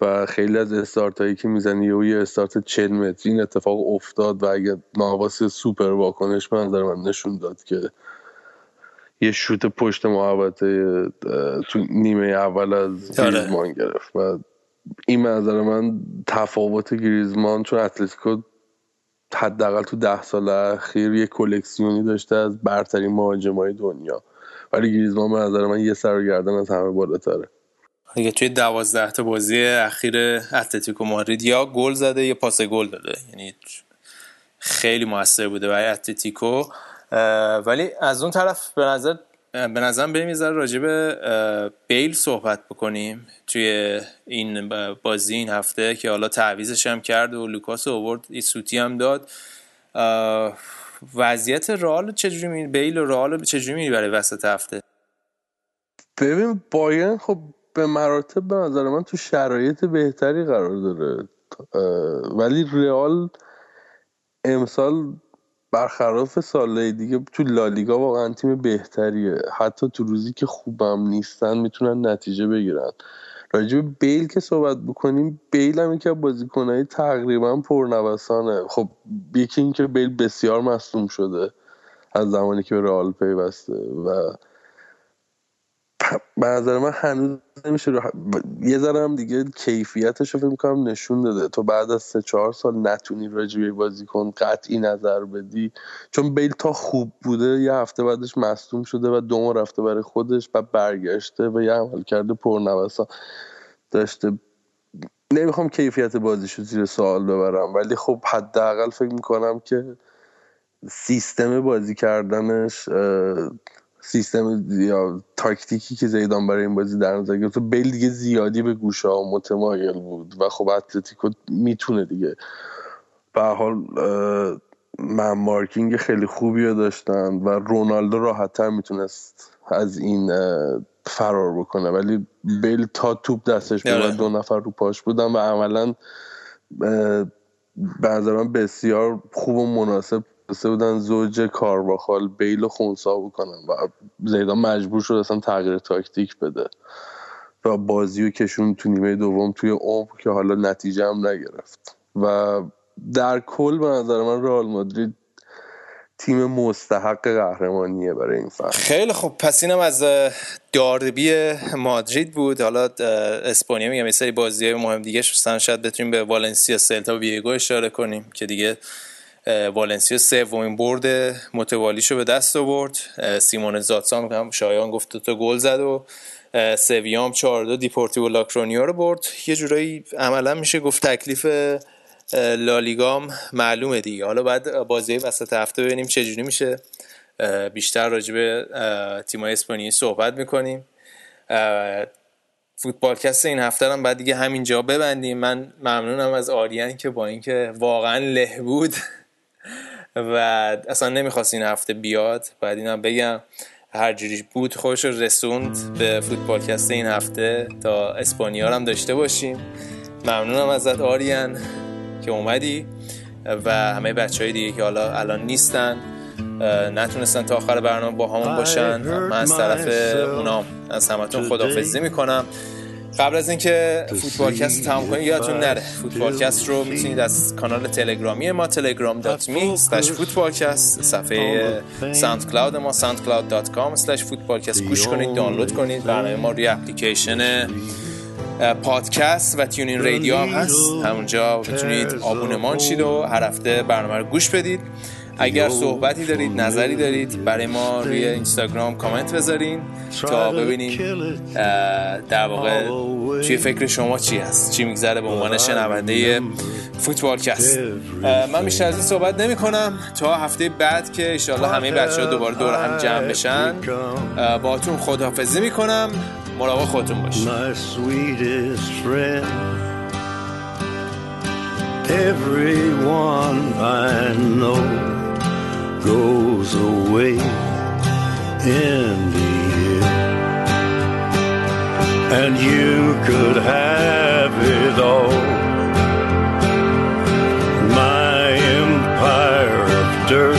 Speaker 5: و خیلی از استارت هایی که می‌زنی یه استارت چند متری این اتفاق افتاد و اگه نواس سوپر واکنش به نظر من نشون داد که یه شوت پشت محوطه تو نیمه اول از آره. گریزمان گرفت و این نظر من تفاوت گریزمان چون اتلتیکو حداقل تو ده سال اخیر یه کلکسیونی داشته از برترین مهاجمای دنیا ولی گریزمان به نظر من یه سرگردن از همه بالاتره
Speaker 1: دیگه توی دوازده تا بازی اخیر اتلتیکو مادرید یا گل زده یا پاس گل داده. یعنی خیلی موثر بوده برای اتلتیکو. ولی از اون طرف به نظر به نظرم بریم یه راجع به بیل صحبت بکنیم. توی این بازی این هفته که حالا تعویزش هم کرد و لوکاس آورد این سوتی هم داد. وضعیت رئال چجوری می بیل و رئال چجوری می برای وسط هفته؟
Speaker 5: ببین بایرن خب به مراتب به نظر من تو شرایط بهتری قرار داره. ولی ریال امسال برخلاف سالهای دیگه تو لالیگا واقعا تیم بهتریه. حتی تو روزی که خوبم نیستن می‌تونن نتیجه بگیرن. راجع به بیل که صحبت بکنیم بیل هم یکی بازیکنهای تقریبا پرنوسانه. خب یکی اینکه بیل بسیار مصدوم شده از زمانی که به رئال پیوسته و به نظر من هنوز نمیشه رو... یه ذره هم دیگه کیفیتش رو فکر می‌کنم نشون داده. تو بعد از سه چهار سال نتونی راجبه بازی کن قطعی نظر بدی. چون بیل تا خوب بوده یه هفته بعدش مصدوم شده و دوم رفته برای خودش و برگشته و یه عمل کرده پرنوسا. داشته نمی‌خوام کیفیت بازیشو زیر سوال ببرم ولی خب حداقل فکر می‌کنم که سیستم بازی کردنش سیستم یا تاکتیکی که زیدان برای این بازی در نظر گرفت بیل دیگه زیادی به گوشه ها متمایل بود و خب اتلتیکو می‌تونه دیگه به حال من مارکینگ خیلی خوبی رو داشتن و رونالدو راحتتر می‌تونست از این فرار بکنه ولی بیل تا توپ دستش بود آره. دو نفر رو پاش بودن و عملا به نظرم بسیار خوب و مناسب بسته بودن زوج کارواخال بیل و خونسا بکنن و زیدان مجبور شد اصلا تغییر تاکتیک بده و بازی و کشون تو نیمه دوم توی عمق که حالا نتیجه هم نگرفت. و در کل به نظر من رئال مادرید تیم مستحق قهرمانیه برای این فصل
Speaker 1: خیلی خوب. پس اینم از داربی مادرید بود. حالا اسپانیا میگم یه سری بازی مهم دیگه هستن شاید بتونیم به والنسیا سلتاویگو اشاره کنیم که دیگه والنسیا سومین برد متوالیشو به دست آورد. سیمون زازا میگم شایان گفت دو گل زد و سویام 4 دو دیپورتیو لاکرونیا رو برد. یه جورایی عملا میشه گفت تکلیف لالیگام معلومه دیگه. حالا بعد بازی وسط هفته ببینیم چه جوری میشه بیشتر راجع به تیمای اسپانیایی صحبت می‌کنیم. فوتبالکست این هفته هم بعد دیگه همینجا ببندیم. من ممنونم از آریان که با اینکه واقعا له بود. و اصلا نمی‌خواست این هفته بیاد. بعد اینم بگم هر جوری بود خوش رسوند به فوتبالکست این هفته. تا اسپانیا هم داشته باشیم. ممنونم ازت آریان که اومدی و همه بچه های دیگه که حالا الان نیستن نتونستن تا آخر برنامه باهامون باشن. من از طرف اونام از همتون خدافزی می‌کنم. قبل از اینکه فوتبالکست تمام کنید یادتون نره. فوتبالکست رو می‌تونید از کانال تلگرامی ما telegram.me slash فوتبالکست صفحه SoundCloud ما soundcloud.com slash فوتبالکست گوش کنید دانلود کنید. برنامه ما روی اپلیکیشن پادکست و تیونین رادیو هم هست. همونجا می‌تونید آبونمان شید و هر هفته برنامه رو گوش بدید. اگر صحبتی دارید نظری دارید برای ما روی اینستاگرام کامنت بذارین تا ببینیم در واقع چی فکر شما چی هست چی میگذره به عنوان شنونده فوتبالکست من بیشتر از این صحبت نمی کنم تا هفته بعد که انشالله همه بچه ها دوباره دور هم جمع بشن باتون خداحافظی می‌کنم. مراقب خودتون باشید. Everyone I know. Goes away in the end. And you could have it all. My empire of dirt.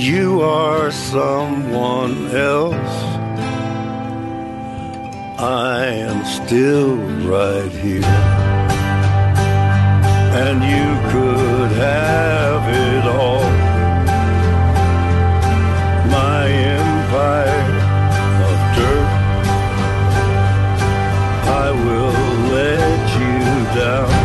Speaker 1: you are someone else. I am still right here.
Speaker 6: And you could have it all. My empire of dirt. I will let you down.